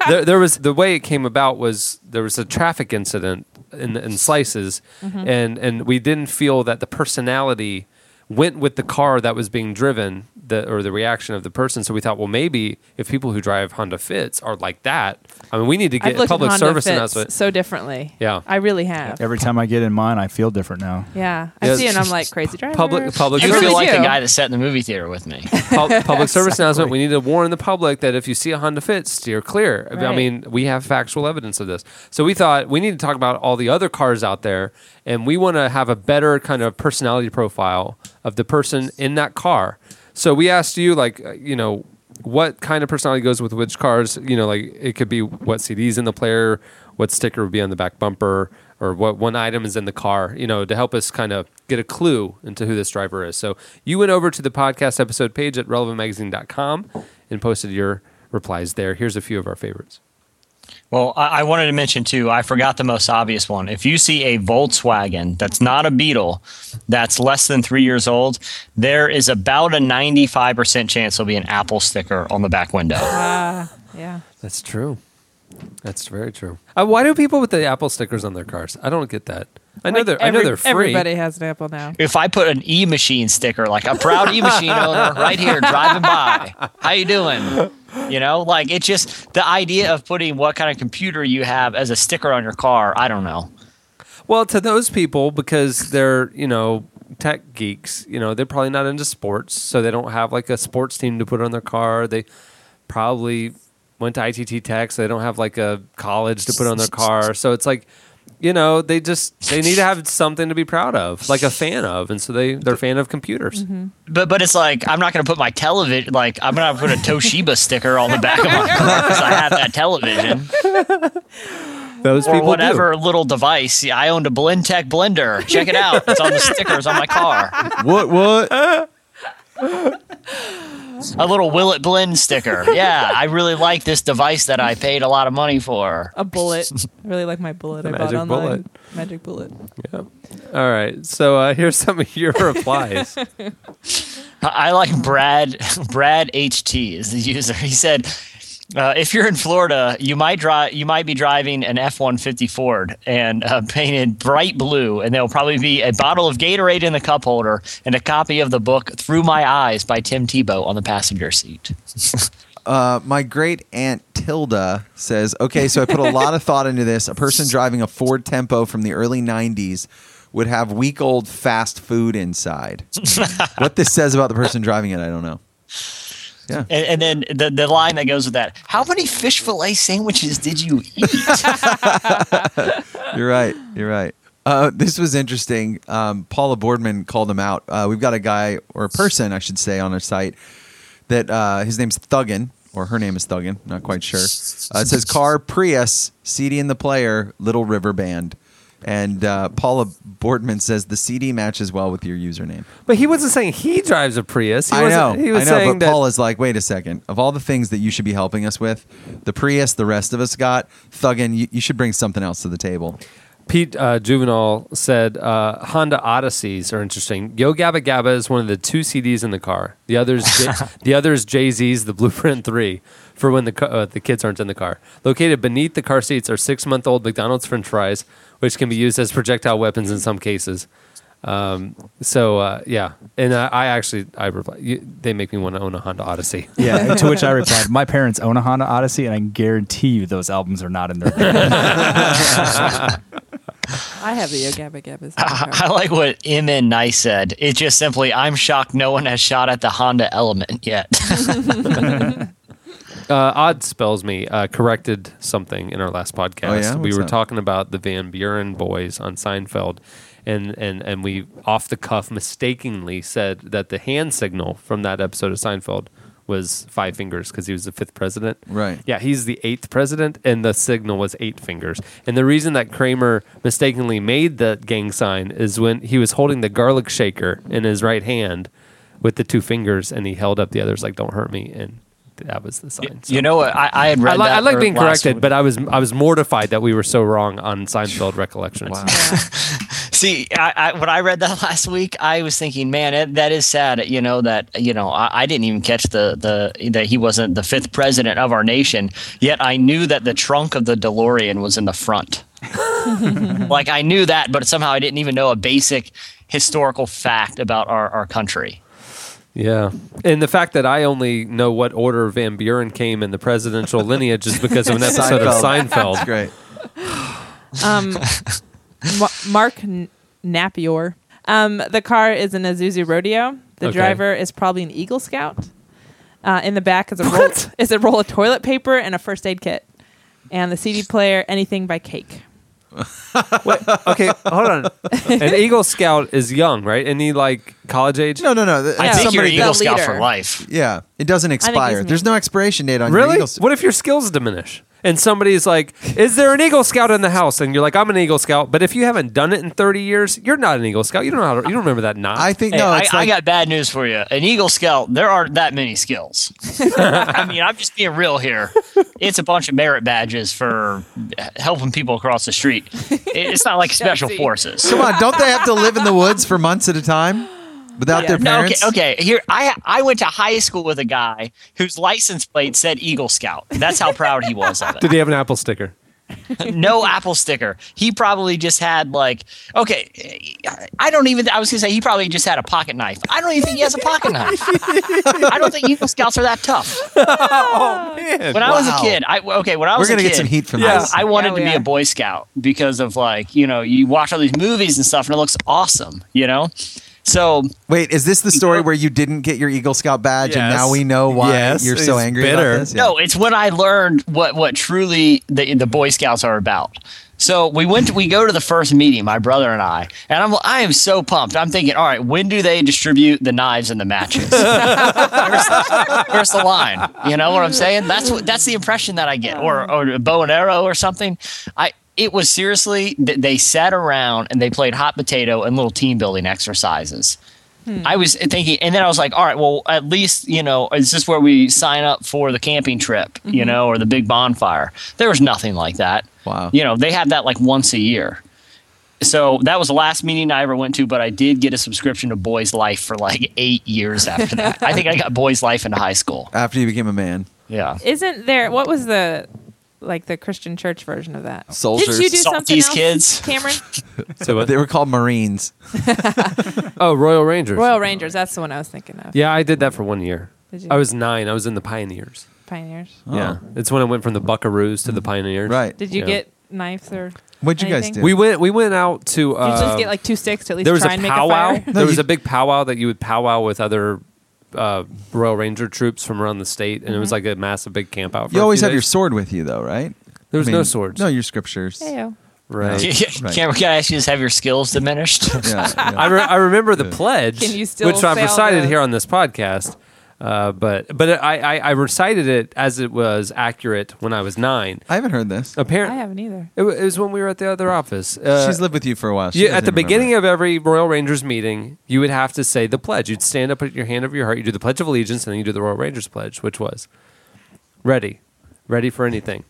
there, there was the way it came about was there was a traffic incident in, in slices, and and we didn't feel that the personality went with the car that was being driven, the or the reaction of the person. So we thought, well, maybe if people who drive Honda Fits are like that, I mean, we need to I've get looked public at Honda service Fits announcement. so differently. Yeah. I really have. Every time I get in mine, I feel different now. Yeah, I Yeah, see and I'm like crazy driver. Public public You I feel like the guy that sat in the movie theater with me. Pub- public service announcement. We need to warn the public that if you see a Honda Fit, steer clear. I mean, we have factual evidence of this. So we thought we need to talk about all the other cars out there, and we want to have a better kind of personality profile of the person in that car. So we asked you, like, uh, you know, what kind of personality goes with which cars? You know, like it could be what CDs in the player, what sticker would be on the back bumper, or what one item is in the car. You know, to help us kind of get a clue into who this driver is. So you went over to the podcast episode page at relevantmagazine.com and posted your replies there. Here's a few of our favorites. Well, I, I wanted to mention too. I forgot the most obvious one. If you see a Volkswagen that's not a Beetle, that's less than three years old, there is about a ninety-five percent chance there'll be an Apple sticker on the back window. Ah, yeah. That's true. That's very true. Uh, why do people with the Apple stickers on their cars? I don't get that. I know Like they're I know every- they're free. Everybody has an Apple now. if I put an E machine sticker, like a proud E machine owner right here driving by, how you doing? You know, like it's just the idea of putting what kind of computer you have as a sticker on your car. I don't know. Well, to those people, because they're, you know, tech geeks, you know, they're probably not into sports, so they don't have like a sports team to put on their car. They probably went to ITT Tech, so they don't have like a college to put on their car. So it's like, you know, they just they need to have something to be proud of, like a fan of, and so they they're a fan of computers. Mm-hmm. But but it's like I'm not going to put my television like I'm going to put a Toshiba sticker on the back of my car because I have that television. Those or people whatever little device. Yeah, I owned a Blendtec blender. Check it out. It's on the stickers on my car. What? What? A little Will It Blend sticker. Yeah, I really like this device that I paid a lot of money for. A bullet. I really like my bullet. I bought magic online. bullet. Magic bullet. do. All right. So uh, here's some of your replies. I I like Brad. Brad HT is the user. He said, uh, "If you're in Florida, you might drive. You might be driving an F-150 Ford and uh, painted bright blue, and there'll probably be a bottle of Gatorade in the cup holder and a copy of the book Through My Eyes by Tim Tebow on the passenger seat." Uh, my great aunt Tilda says, "Okay, so I put a lot of thought into this. A person driving a Ford Tempo from the early '90s would have week-old fast food inside. what this says about the person driving it, I don't know. Yeah, And, and then the the line that goes with that: How many fish fillet sandwiches did you eat? you're right. You're right." Uh, this was interesting. Um, Paula Boardman called him out. Uh, we've got a guy or a person, I should say, on our site that uh, his name's Thuggin, or her name is Thuggin. Not quite sure. Uh, it says car Prius, CD in the player, Little River Band, and uh, Paula Boardman says the CD matches well with your username. But he wasn't saying he drives a Prius. He I know, wasn't- He was I know, saying but that Paula's like, wait a second. Of all the things that you should be helping us with, the Prius, the rest of us got Thuggin. You, you should bring something else to the table. Pete uh, Juvenile said uh, Honda Odysseys are interesting. Yo Gabba Gabba is one of the two CDs in the car. The others, J- the others Jay Z's The Blueprint Three for when the ca- uh, the kids aren't in the car. Located beneath the car seats are six month old McDonald's French fries, which can be used as projectile weapons in some cases. Um, so uh, yeah, and uh, I actually I reply, you, they make me want to own a Honda Odyssey. Yeah, to which I replied, my parents own a Honda Odyssey, and I guarantee you those albums are not in their I have the Yo Gabba Gabbas. I like what M.N. Nice said. It's just simply, I'm shocked no one has shot at the Honda Element yet. Uh, Odd spells me uh, corrected something in our last podcast. Oh, yeah? We were that? talking about the Van Buren boys on Seinfeld, and, and and we off the cuff mistakenly said that the hand signal from that episode of Seinfeld was five fingers because he was the fifth president. Right. Yeah, he's the eighth president, and the signal was eight fingers. And the reason that Kramer mistakenly made the gang sign is when he was holding the garlic shaker in his right hand with the two fingers, and he held up the others like "Don't hurt me," and that was the sign. So- you know what? I, I had read I, li- that I like being corrected, week. but I was I was mortified that we were so wrong on Seinfeld recollections. See, I, I, when I read that last week, I was thinking, man, it, that is sad. You know that you know I, I didn't even catch the the that he wasn't the fifth president of our nation. Yet I knew that the trunk of the DeLorean was in the front. like I knew that, but somehow I didn't even know a basic historical fact about our, our country. Yeah, and the fact that I only know what order Van Buren came in the presidential lineage is because of an episode of Seinfeld. That's great. Um, Ma- Mark N- Napior. Um, the car is an Azuzu Rodeo. The Okay. driver is probably an Eagle Scout. Uh, in the back is a roll, is a roll of toilet paper and a first aid kit, and the CD player anything by Cake. Wait, okay, hold on. An Eagle Scout is young, right? And he like college age? No, no, no. I Yeah. think you're an somebody- Eagle the Scout leader. for life. Yeah, it doesn't expire. me. There's no expiration date on your Really? Eagle. What if your skills diminish? And somebody's like, "Is there an Eagle Scout in the house?" And you're like, "I'm an Eagle Scout," but if you haven't done it in 30 years, you're not an Eagle Scout. You don't know how to, you don't remember that knot. I think Hey, no. I, It's I like got bad news for you. An Eagle Scout, there aren't that many skills. I mean, I'm just being real here. It's a bunch of merit badges for helping people across the street. It's not like special forces. come on. Don't they have to live in the woods for months at a time without their No, okay, parents? okay. Here, I I went to high school with a guy whose license plate said Eagle Scout. That's how proud he was of it. Did he have an Apple sticker? no Apple sticker. He probably just had like, okay, I don't even. I was gonna say he probably just had a pocket knife. I don't even think he has a pocket knife. I don't think Eagle Scouts are that tough. Oh man! When I was a kid, I okay. When I was We're gonna kid, get some heat from Yeah. this. I wanted Yeah, to be are. a Boy Scout because of like you know you watch all these movies and stuff and it looks awesome, you know. So Wait, is this the story where you didn't get your Eagle Scout badge, and now we know why Yes, you're so angry bitter. about this? No, it's when I learned what what truly the the Boy Scouts are about. So we went to, we go to the first meeting, my brother and I, and I'm I am so pumped. I'm thinking, all right, when do they distribute the knives and the matches? where's, where's the line? You know what I'm saying? That's what that's the impression that I get, or or a bow and arrow or something. I it was seriously th- they sat around and they played hot potato and little team building exercises. Hmm. I was thinking, and then I was like, all right, well, at least, you know, is this where we sign up for the camping trip, you mm-hmm. know, or the big bonfire? There was nothing like that. Wow. You know, they have that like once a year. So that was the last meeting I ever went to, but I did get a subscription to Boys Life for like eight years after that. I think I got Boys Life into high school. After you became a man, Yeah. Isn't there? What was the like the Christian church version of that? Soldiers. Did you do something Salty's else, Kids. Cameron? So what? they were called Marines. Oh, Royal Rangers. Royal Rangers. That's the one I was thinking of. Yeah, I did that for one year. Did you? I was nine. I was in the Pioneers. Pioneers. Yeah, it's when I went from the Buckaroos to the Pioneers. Right. Did you Yeah. get knives or? What'd you guys anything? do? We went. We went out to. Did Uh, you just get like two sticks to at least there was try a and make powwow. a fire? there was you- a big powwow that you would powwow with other uh, Royal Ranger troops from around the state, and it was Mm-hmm. like a massive big camp out. For you a always few have your days. sword with you, though, right? There was I no swords. No, your scriptures. Heyo. right. Right. Cameron, can I ask you, just have your skills diminished? Yeah, yeah. I, re- I remember the pledge, Can you still which I've fail recited the- here on this podcast. Uh, but but I, I, I recited it as it was accurate when I was nine. I haven't heard this. Apparently I Apparently, haven't either. it, wa- it was when we were at the other office. Uh, She's lived with you for a while. She you, doesn't at the even beginning remember. of every Royal Rangers meeting, you would have to say the pledge. You'd stand up, put your hand over your heart, you do the Pledge of Allegiance, and then you do the Royal Rangers pledge, which was ready, ready for anything,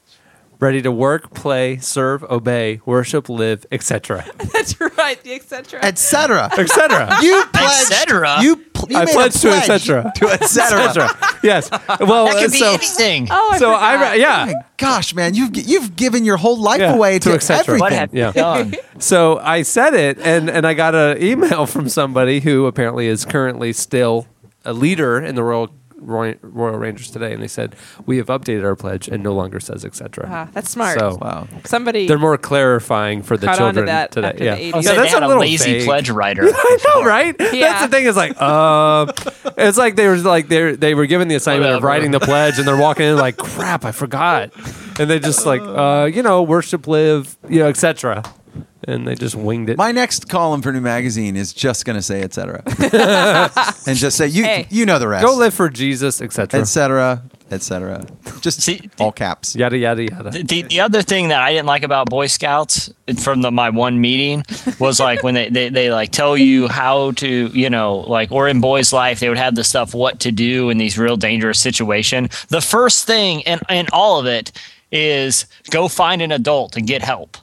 ready to work, play, serve, obey, worship, live, etc., That's right. The etc. etc. etc. You pledged. cetera? You, pl- you I made a pledged to pledge etc. To etc. etc. Yes. Well, that could be so anything. oh, I so I forgot. re- yeah. Oh my gosh, man, you've you've given your whole life Yeah, away to to, et cetera. what everything. have Yeah. done? So I said it, and and I got an email from somebody who apparently is currently still a leader in the Royal Roy, Royal Rangers today, and they said we have updated our pledge and no longer says etc. Ah, that's smart. So Wow. Somebody they're more clarifying for the Caught children that today. yeah, the Oh, Yeah, so they that's a a, little lazy vague. pledge writer. I know, right? Yeah. That's the thing. Is like, uh, it's like they were like they they were given the assignment of writing the pledge, and they're walking in like, crap, I forgot, and they just like, uh, you know, worship, live, you know, etc. And they just winged it. My next column for New Magazine is just going to say etc. and just say you Hey. you know the rest. Go live for Jesus, etc. etc. etc. Just See, all caps. Yada yada yada. The, the other thing that I didn't like about Boy Scouts from the, my one meeting was like when they, they, they like tell you how to, you know, like, or in Boy's life, they would have the stuff, what to do in these real dangerous situation. The first thing in, in all of it is go find an adult and get help.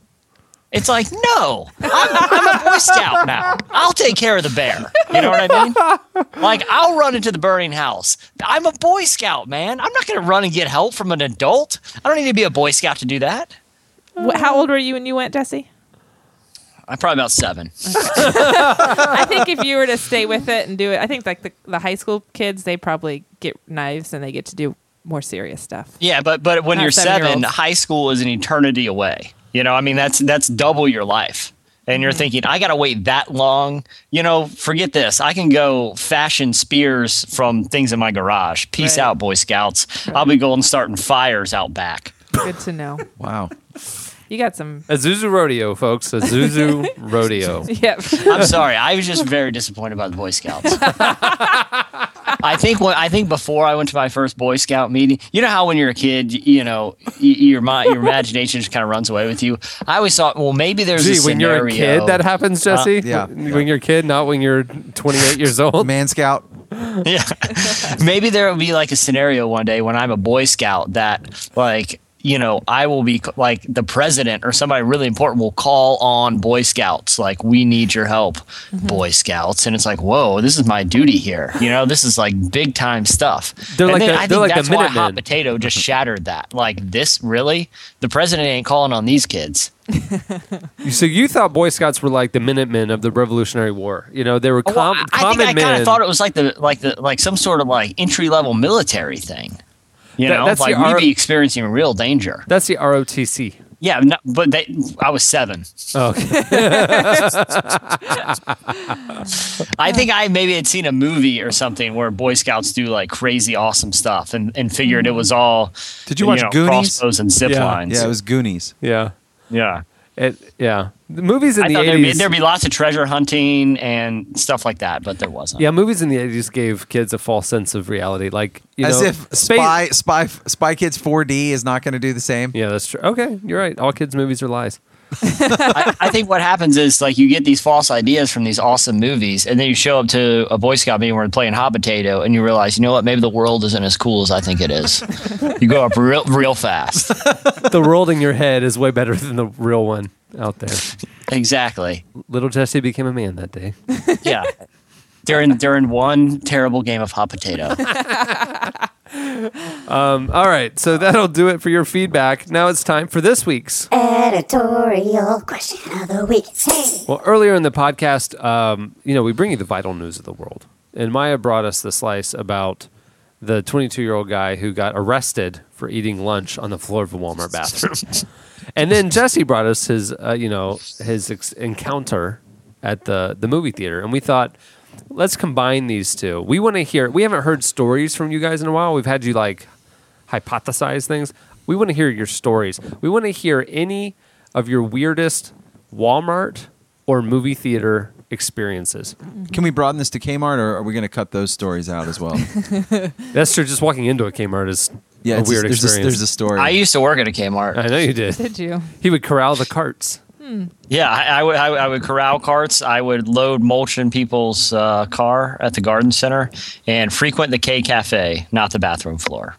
It's like, no, I'm, I'm a Boy Scout now. I'll take care of the bear. You know what I mean? Like, I'll run into the burning house. I'm a Boy Scout, man. I'm not going to run and get help from an adult. I don't need to be a Boy Scout to do that. How old were you when you went, Jesse? I'm probably about seven. I think if you were to stay with it and do it, I think like the, the high school kids, they probably get knives and they get to do more serious stuff. Yeah, but but when Not you're seven, high school is an eternity away. You know, I mean that's that's double your life. And Mm-hmm. you're thinking, I gotta wait that long. You know, forget this. I can go fashion spears from things in my garage. Peace Right. out, Boy Scouts. I'll be going starting fires out back. Good to know. Wow. You got some. Azuzu rodeo, folks. A Zuzu rodeo. Yep. I'm sorry. I was just very disappointed by the Boy Scouts. I think when I think before I went to my first Boy Scout meeting, you know how when you're a kid, you, you know, your mi- your imagination just kind of runs away with you. I always thought, well, maybe there's Gee, a when you're a kid, that happens, uh, Jesse. yeah. When you're a kid, not when you're 28 years old. Man Scout. yeah. Maybe there will be like a scenario one day when I'm a Boy Scout that like you know I will be like the president or somebody really important will call on Boy Scouts like we need your help mm-hmm. Boy Scouts. And it's like whoa this is my duty here. You know this is like big time stuff. They're and like then the- I they're think like that's why Hot Minutemen. Potato just shattered that. Like this really? The president ain't calling on these kids. So you thought Boy Scouts were like the Minutemen of the Revolutionary War. You know, they were oh, com- well, I, I common think I kind of thought it was like the like the like some sort of like entry level military thing. You That- know, that's like the we'd R- be experiencing real danger. That's the ROTC. Yeah, no, but they, I was seven. Oh, okay. I think I maybe had seen a movie or something where Boy Scouts do like crazy awesome stuff, and, and figured it was all. Did you watch know, Goonies? Crossbows and zip Yeah. lines. Yeah, it was Goonies. yeah. yeah. It, yeah. The movies in I the thought there'd be, 80s. there'd be lots of treasure hunting and stuff like that, but there wasn't. yeah, movies in the 80s gave kids a false sense of reality. Like, you As know, if space- Spy Spy Spy Kids 4D is not going to do the same. Yeah, that's true. Okay, you're right. All kids' movies are lies. I, I think what happens is like you get these false ideas from these awesome movies, and then you show up to a Boy Scout meeting where they're playing hot potato, and you realize, you know what? Maybe the world isn't as cool as I think it is. you go up real, real fast. the world in your head is way better than the real one out there. Exactly. Little Jesse became a man that day. Yeah. During during one terrible game of hot potato. Um, all right, so that'll do it for your feedback. Now it's time for this week's. Editorial question of the week. Hey. Well, earlier in the podcast, um, you know, we bring you the vital news of the world, and Maya brought us the slice about the 22 year old guy who got arrested for eating lunch on the floor of a Walmart bathroom, and then Jesse brought us his, uh, you know, his ex- encounter at the the movie theater, and we thought. Let's combine these two. We want to hear. We haven't heard stories from you guys in a while. We've had you like hypothesize things. We want to hear your stories. We want to hear any of your weirdest Walmart or movie theater experiences. Can we broaden this to Kmart, or are we going to cut those stories out as well? That's true. Just walking into a Kmart is Yeah, a it's weird there's, a, experience. there's a story. I used to work at a Kmart. I know you did. Did you? He would corral the carts. Yeah, I, I would. I, I would corral carts. I would load mulch in people's uh, car at the garden center, and frequent the K Cafe, not the bathroom floor.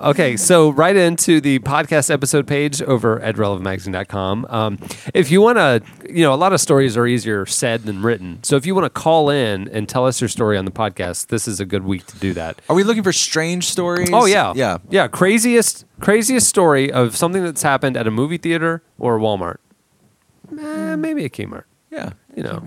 Okay, so right into the podcast episode page over at relevantmagazine.com. Um, if you want to, you know, a lot of stories are easier said than written. So if you want to call in and tell us your story on the podcast, this is a good week to do that. Are we looking for strange stories? Oh yeah, yeah. yeah. Craziest, craziest story of something that's happened at a movie theater or a Walmart. Eh, maybe a Kmart. Yeah. You know,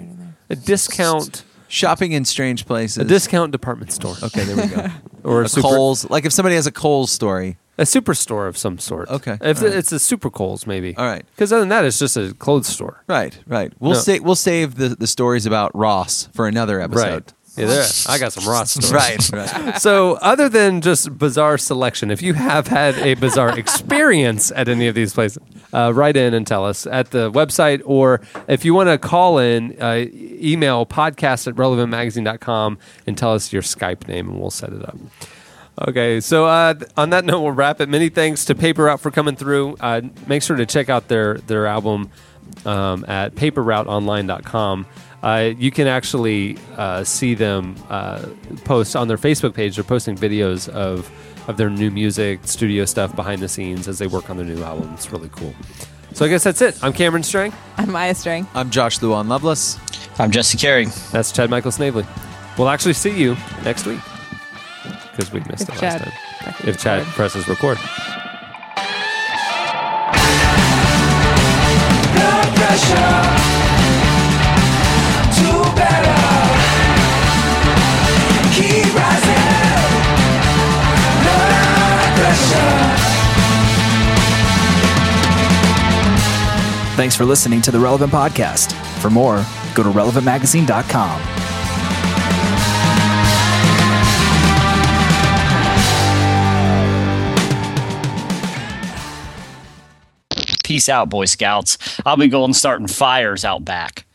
a discount, Shopping in strange places. a discount department store, Okay, there we go. or a, a super, Kohl's. Like if somebody has a Kohl's story. a superstore of some sort. Okay, if right. it's a super Kohl's, maybe. All right. Because other than that, it's just a clothes store. Right, right. We'll No. sa- we'll save the, the stories about Ross for another episode. Right. Yeah, there, I got some Ross stories. Right, right. So, other than just bizarre selection, if you have had a bizarre experience at any of these places, uh, write in and tell us at the website, or if you want to call in, uh, email podcast at relevantmagazine.com and tell us your Skype name, and we'll set it up. Okay, so uh, on that note, we'll wrap it. Many thanks to Paper Route for coming through. Uh, make sure to check out their their album um, at paperrouteonline.com. Uh, you can actually uh, see them uh, post on their Facebook page. They're posting videos of of their new music, studio stuff behind the scenes as they work on their new album. It's really cool. So I guess that's it. I'm Cameron Strang. I'm Maya Strang. I'm Josh Luan Lovelace. I'm Jesse Carey. That's Chad Michael Snavely. We'll actually see you next week because we missed If it last Chad time. If Chad record. presses record. Thanks for listening to the Relevant Podcast. For more, go to relevantmagazine.com. Peace out, Boy Scouts. I'll be going starting fires out back.